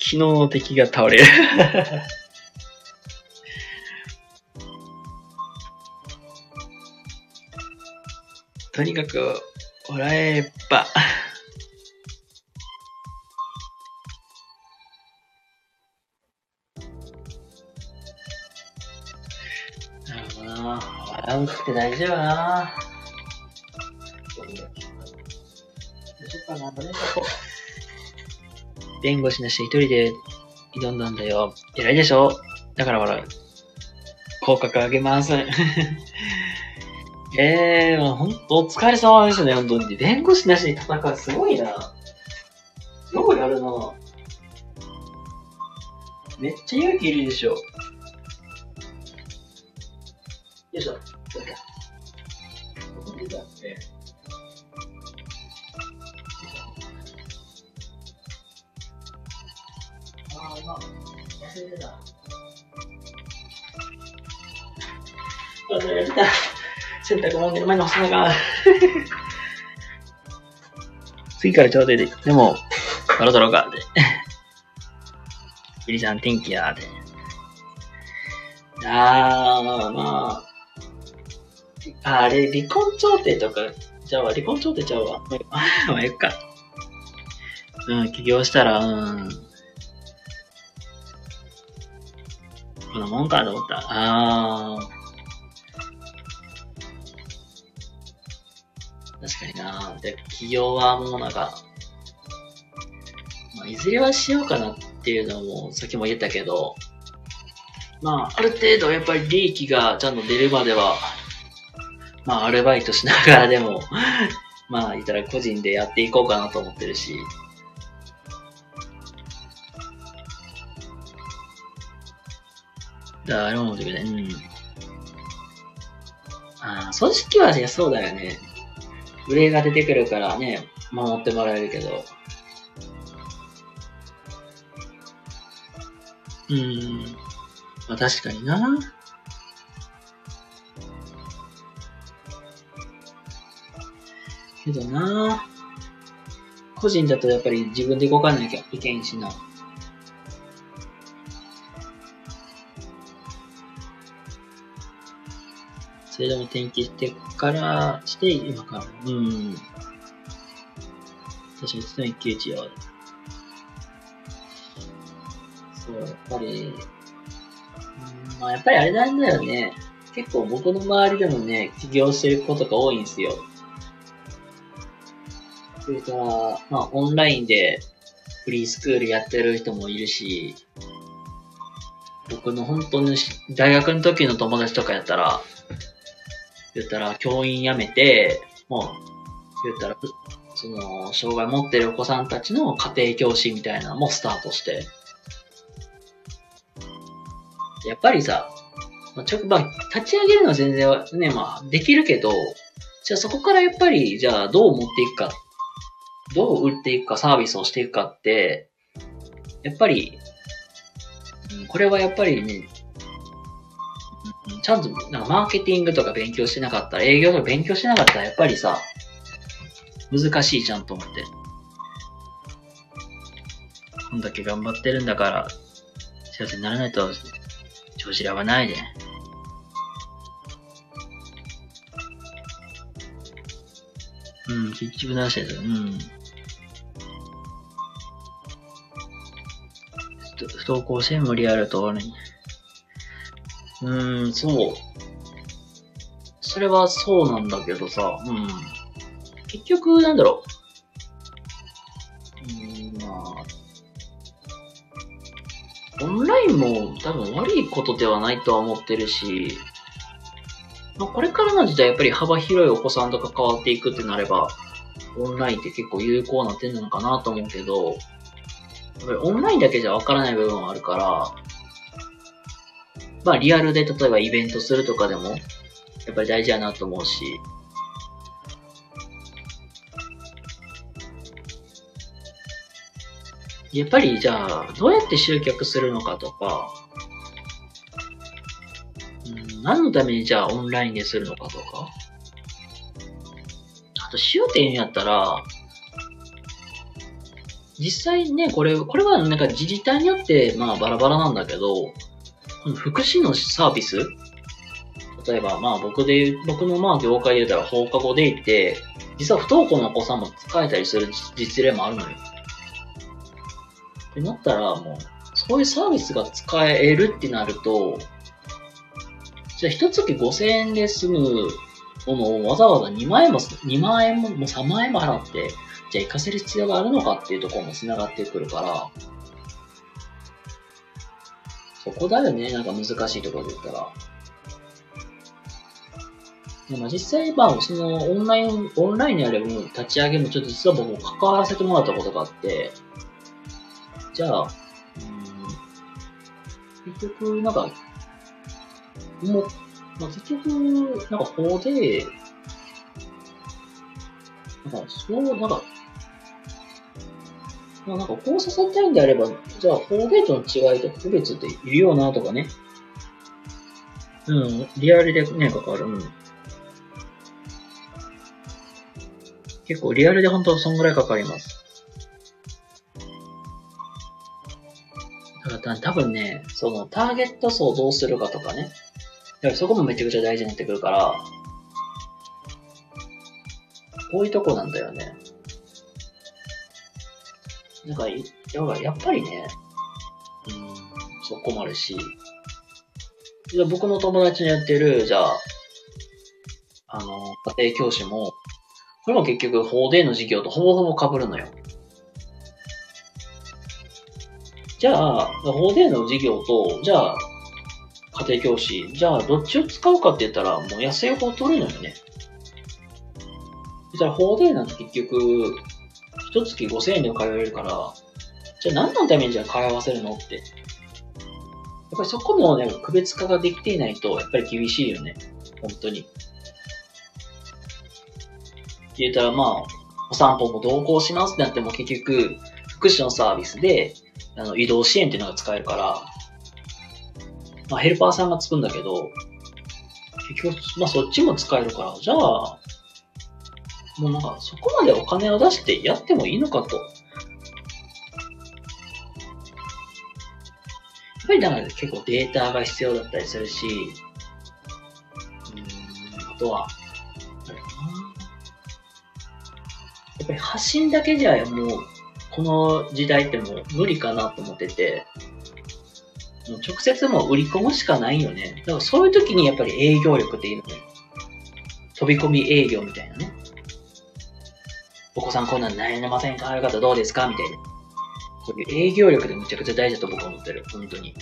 昨日の敵が倒れる <laughs> とにかく、笑えば。な。笑うって大事よな。どうしようかな。弁護士なし一人で挑んだんだよ。偉いでしょだから笑う。口角上げます。え <laughs> えー、ほんとお疲れ様ですね、本当に。弁護士なしに戦う、すごいな。ようやるな。めっちゃ勇気いるでしょ。よいしょ。忘れてた。忘れてた。洗濯物目の前に干すのが。次からちょうどいいで。でも、そろそろか、で。ゆりちゃん天気や、で。あー、まあま。ああれ、離婚調停とか、じゃあ、離婚調停ちゃうわ。まあ、えっか。うん、起業したら、うん。このもんかと思った。あー。確かになで、企業はもうなんか、まあ、いずれはしようかなっていうのも、さっきも言ったけど、まあ、ある程度やっぱり利益がちゃんと出るまでは、まあ、アルバイトしながらでもまあ、言ったら個人でやっていこうかなと思ってるし、だ、あれも思ってくれ、うん。ああ、組織はね、そうだよね。上が出てくるからね、守ってもらえるけど。うん。まあ確かにな。けどな。個人だとやっぱり自分で動かなきゃいけんしな。制度に転記してからして、今から、うん。確かに、その一騎打ちは。そう、やっぱり、うん、まあやっぱりあれなんだよね。結構僕の周りでもね、起業してる子とか多いんですよ。それから、まあオンラインでフリースクールやってる人もいるし、僕の本当に大学の時の友達とかやったら、言ったら、教員辞めて、もう、言ったら、その、障害持ってるお子さんたちの家庭教師みたいなのもスタートして。やっぱりさ、まあ、ちょ、まあ、立ち上げるのは全然ね、まあ、できるけど、じゃあそこからやっぱり、じゃあどう持っていくか、どう売っていくか、サービスをしていくかって、やっぱり、これはやっぱりね、ちゃんとなんかマーケティングとか勉強してなかったら、営業とか勉強してなかったら、やっぱりさ、難しいじゃんと思って。こんだけ頑張ってるんだから、幸せにならないと、調子らはないで。うん、結局出してる。うん。不登校専務リアルとね。うーん、そう。それはそうなんだけどさ、うん。結局、なんだろう。うーん、まあ。オンラインも多分悪いことではないとは思ってるし、まあ、これからの時代やっぱり幅広いお子さんと関わっていくってなれば、オンラインって結構有効な点なのかなと思うけど、やっぱりオンラインだけじゃわからない部分はあるから、まあリアルで例えばイベントするとかでも、やっぱり大事やなと思うし、やっぱりじゃあ、どうやって集客するのかとか、うん、何のためにじゃあオンラインでするのかとか、あと、しようて言うんやったら、実際ね、これ、これはなんか自治体によってまあバラバラなんだけど、福祉のサービス？例えばまあ僕で、僕のまあ業界で言ったら放課後デイって、実は不登校のお子さんも使えたりする実例もあるのよ。ってなったらもう、そういうサービスが使えるってなると、じゃあ一月5000円で済むものをわざわざ2万円も、2万円も、もう3万円も払って、じゃあ行かせる必要があるのかっていうところも繋がってくるから、そこだよね、なんか難しいところで言ったら。でも実際、まあ、その、オンライン、オンラインにある立ち上げもちょっと実は僕も関わらせてもらったことがあって、じゃあ、うん、結局、なんか、もう、まあ、結局、なんか法で、なんか、そう、なんか、まあ、なんかこうさせたいんであれば、じゃあ、法デートの違いと区別っているよなとかね。うん、リアルでね、関わる。うん。結構リアルで本当そんぐらいかかります。だから多分ね、そのターゲット層をどうするかとかね。だからそこもめちゃくちゃ大事になってくるから、こういうとこなんだよね。なんか、やっぱやっぱりね、うん、そこもあるし、じゃ僕の友達のやってる、じゃあ、あの、家庭教師も、これも結局、法デーの授業とほぼほぼ被るのよ。じゃあ、法デーの授業と、じゃあ、家庭教師、じゃあ、どっちを使うかって言ったら、もう安い方取るのよね。そしたら、法デーなんて結局、一月5000円で通えるから、じゃあ何のためにじゃあ通わせるのって。やっぱりそこのね、区別化ができていないと、やっぱり厳しいよね。本当に。言ったらまあ、お散歩も同行しますってなっても結局、福祉のサービスで、あの、移動支援っていうのが使えるから、まあヘルパーさんがつくんだけど、結局、まあそっちも使えるから、じゃあ、もうなんか、そこまでお金を出してやってもいいのかと。やっぱりだから結構データが必要だったりするし、うん、あとは、あれかな。やっぱり発信だけじゃもう、この時代ってもう無理かなと思ってて、もう直接もう売り込むしかないよね。だからそういう時にやっぱり営業力っていいのね。飛び込み営業みたいなね。お子さんこんなん悩んでませんか？ある方どうですか？みたいな。そういう営業力でむちゃくちゃ大事だと僕は思ってる。本当に。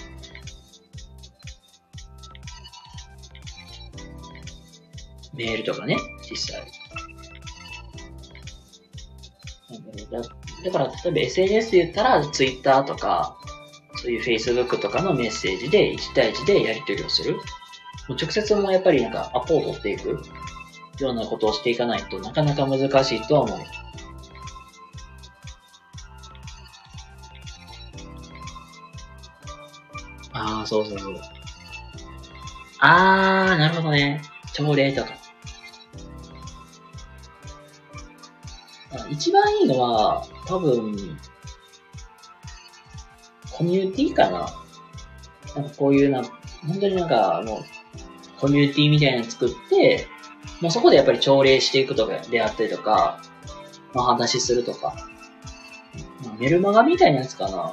メールとかね、実際。だだから、例えば SNS で言ったら、Twitter とか、そういう Facebook とかのメッセージで1対1でやり取りをする。もう直接もやっぱりなんかアポを取っていくようなことをしていかないとなかなか難しいとは思う。そうそうそう。あー、なるほどね。朝礼とか。一番いいのは、多分、コミュニティかな。なんかこういうな、本当になんか、もう、コミュニティみたいなの作って、もうそこでやっぱり朝礼していくとかであったりとか、まあ話するとか。まあ、メルマガみたいなやつかな。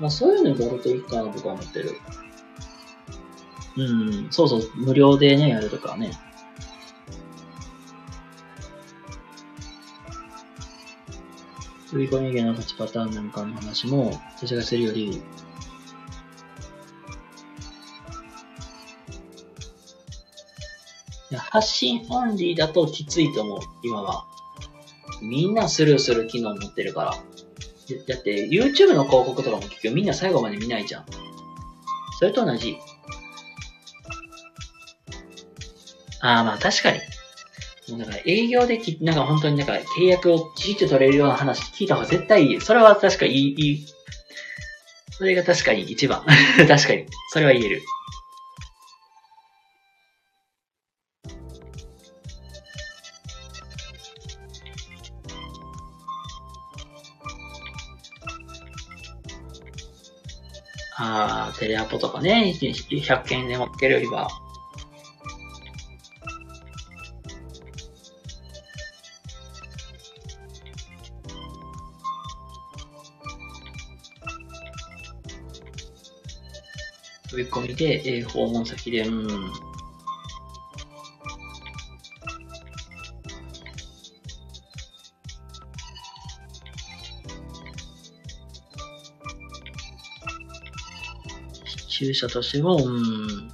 まあそういうのやるといいかな僕は思ってる。うん、そうそう、無料でね、やるとかね。振り込み芸の勝ちパターンなんかの話も、私がするより、発信オンリーだときついと思う、今は。みんなスルーする機能持ってるから。だって YouTube の広告とかも結局みんな最後まで見ないじゃん。それと同じ。ああ、まあ確かに。もうだから営業でき、なんか本当になんか契約をきちっと取れるような話聞いた方が絶対いい。それは確かいい、いい。それが確かに一番。<laughs> 確かに。それは言える。レアポとかね、100件でもっけるよりは、飛び込みで、えー、訪問先で、うん。級者としても、うん。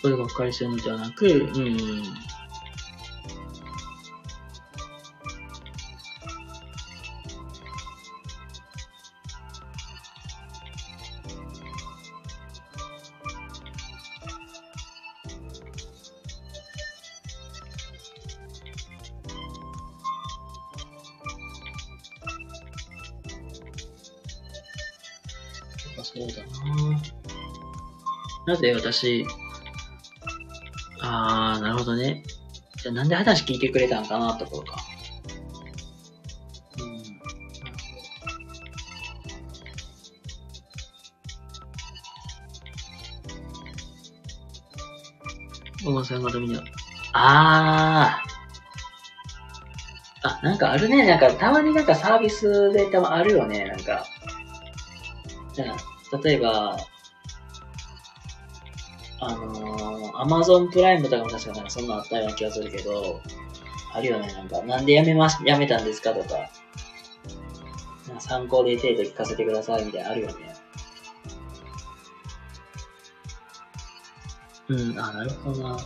そればっかりするのではなく、うん。なぜ私、あー、なるほどね。じゃあなんで話聞いてくれたんかなってことか。うん。ごまさんがみんな。あー。あ、なんかあるね。なんか、たまになんかサービスでたまあるよね。なんか。じゃあ、例えば、アマゾンプライムとかも確かなんかそんなあったような気がするけど、あるよね、なんか、なんで辞めまし、辞めたんですかとか、か参考で程度聞かせてくださいみたいなあるよね。うん、あ、なるほどな。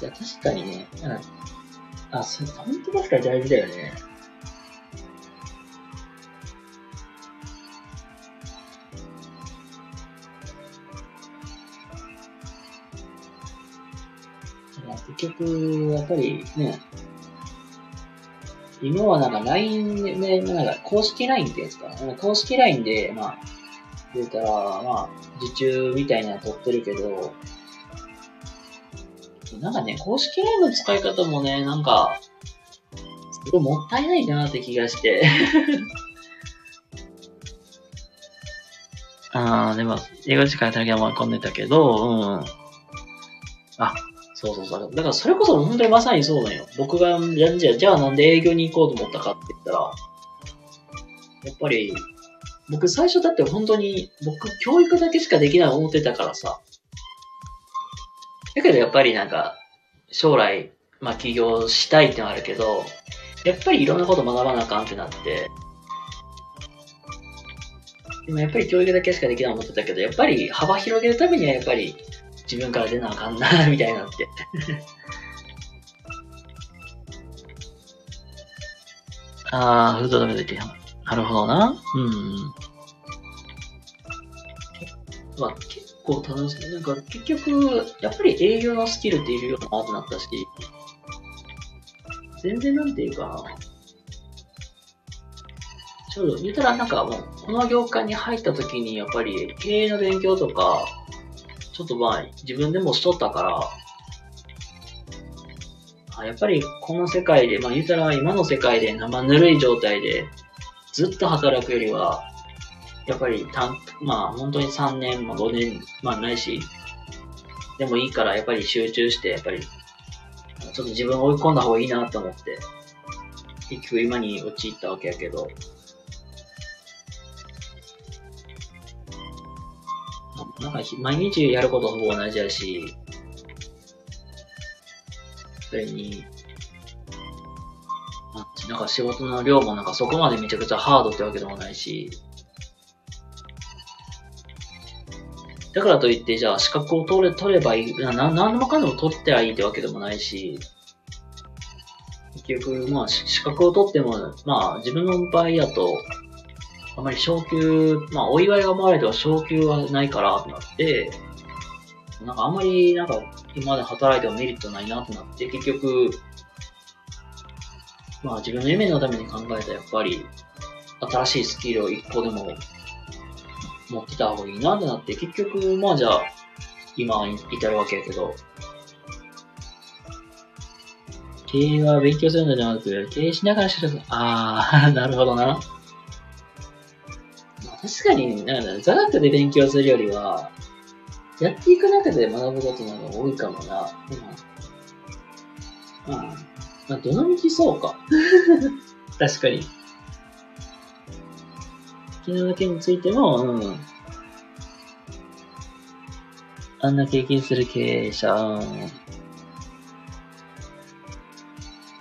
確かにね、あ、それ本当確かに大事だよね。ぱりね、今はなんか LINE で、ね、なんか公式 LINE ってやつかな。公式 LINE で、まあ、言うたら、まあ、受注みたいなの撮ってるけど、なんかね、公式 LINE の使い方もね、なんか、すごいもったいないなって気がして。<laughs> あー、でも、英語時間だけは込んでたけど、うん。そうそうそう。だからそれこそ本当にまさにそうだよ。僕が、じゃじゃあなんで営業に行こうと思ったかって言ったら、やっぱり、僕最初だって本当に、僕教育だけしかできない思ってたからさ。だけどやっぱりなんか、将来、まあ起業したいってのはあるけど、やっぱりいろんなこと学ばなあかんってなって、でもやっぱり教育だけしかできない思ってたけど、やっぱり幅広げるためにはやっぱり自分から出なあかんな、みたいになって。<laughs> ああ、フードダメだけなるほどな。うん。まあ、結構楽しい。なんか結局、やっぱり営業のスキルっているようなってなったし、全然なんていうか。ちょうど、言ったらなんかもう、この業界に入った時にやっぱり経営の勉強とか、ちょっとまあ自分でもしとったから、あやっぱりこの世界で、まあ言ったら今の世界で生ぬるい状態でずっと働くよりは、やっぱりたん、まあ本当に3年、まあ5年、まあないし、でもいいからやっぱり集中して、やっぱり、ちょっと自分を追い込んだ方がいいなと思って、結局今に陥ったわけやけど、なんか毎日やることほぼ同じやし、それに、なんか仕事の量もなんかそこまでめちゃくちゃハードってわけでもないし、だからといって、じゃあ資格を取れ、取ればいい、な何でもかんでも取ってはいいってわけでもないし、結局、まあ、資格を取っても、まあ、自分の場合だと、あまり昇給、まあ、お祝いがもらえては昇給はないからってなって、なんかあんまり、なんか、今まで働いてもメリットないなってなって、結局、まあ自分の夢のために考えたらやっぱり、新しいスキルを一個でも持ってた方がいいなってなって、結局、まあじゃあ、今至るわけやけど、経営は勉強するのではなく、経営しながら知る。ああ、<laughs> なるほどな。確かに、なんか座学で勉強するよりは、やっていく中で学ぶことの方が多いかもな。うん。まあ、まあ、どの道そうか。<laughs> 確かに。昨日の件についても、うん。あんな経験する経営者、ま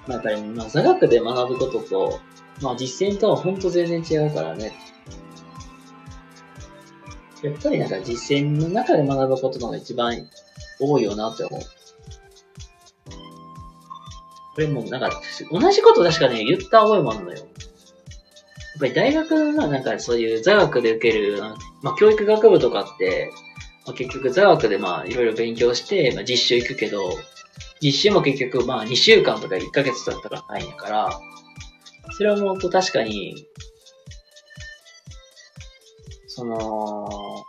あ、やっぱり、まあ、座学で学ぶことと、まあ、実践とは本当全然違うからね。やっぱりなんか実践の中で学ぶことのが一番多いよなって思う。これもなんか、同じこと確かね、言った覚えもあるのよ。やっぱり大学はなんかそういう座学で受ける、まあ教育学部とかって、まあ、結局座学でまあいろいろ勉強して、まあ、実習行くけど、実習も結局まあ2週間とか1ヶ月だったらないんやから、それを思うと確かに、その、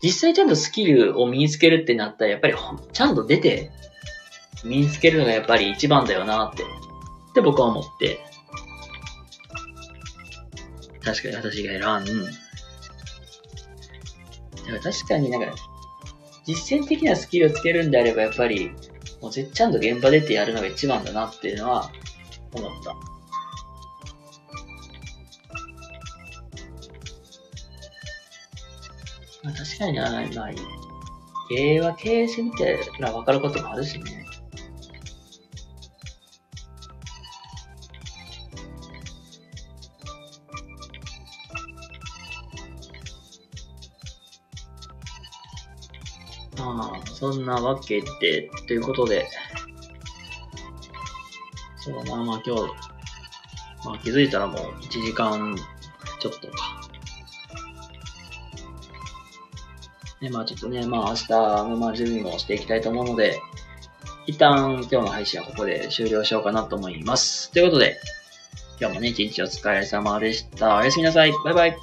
実際ちゃんとスキルを身につけるってなったら、やっぱりちゃんと出て、身につけるのがやっぱり一番だよなって、って僕は思って。確かに私が選ん。だから確かになんか、実践的なスキルをつけるんであれば、やっぱり、もうちゃんと現場出てやるのが一番だなっていうのは思った。まあ、確かにな、まあ、経営は経営してみてら分かることもあるしね。まあ、そんなわけで、ということで、そうだな、まあ今日、まあ気づいたらもう1時間ちょっとか。ね、まあちょっとね、まあ明日のまあ準備もしていきたいと思うので、一旦今日の配信はここで終了しようかなと思います。ということで、今日もね、一日お疲れ様でした。おやすみなさい。バイバイ。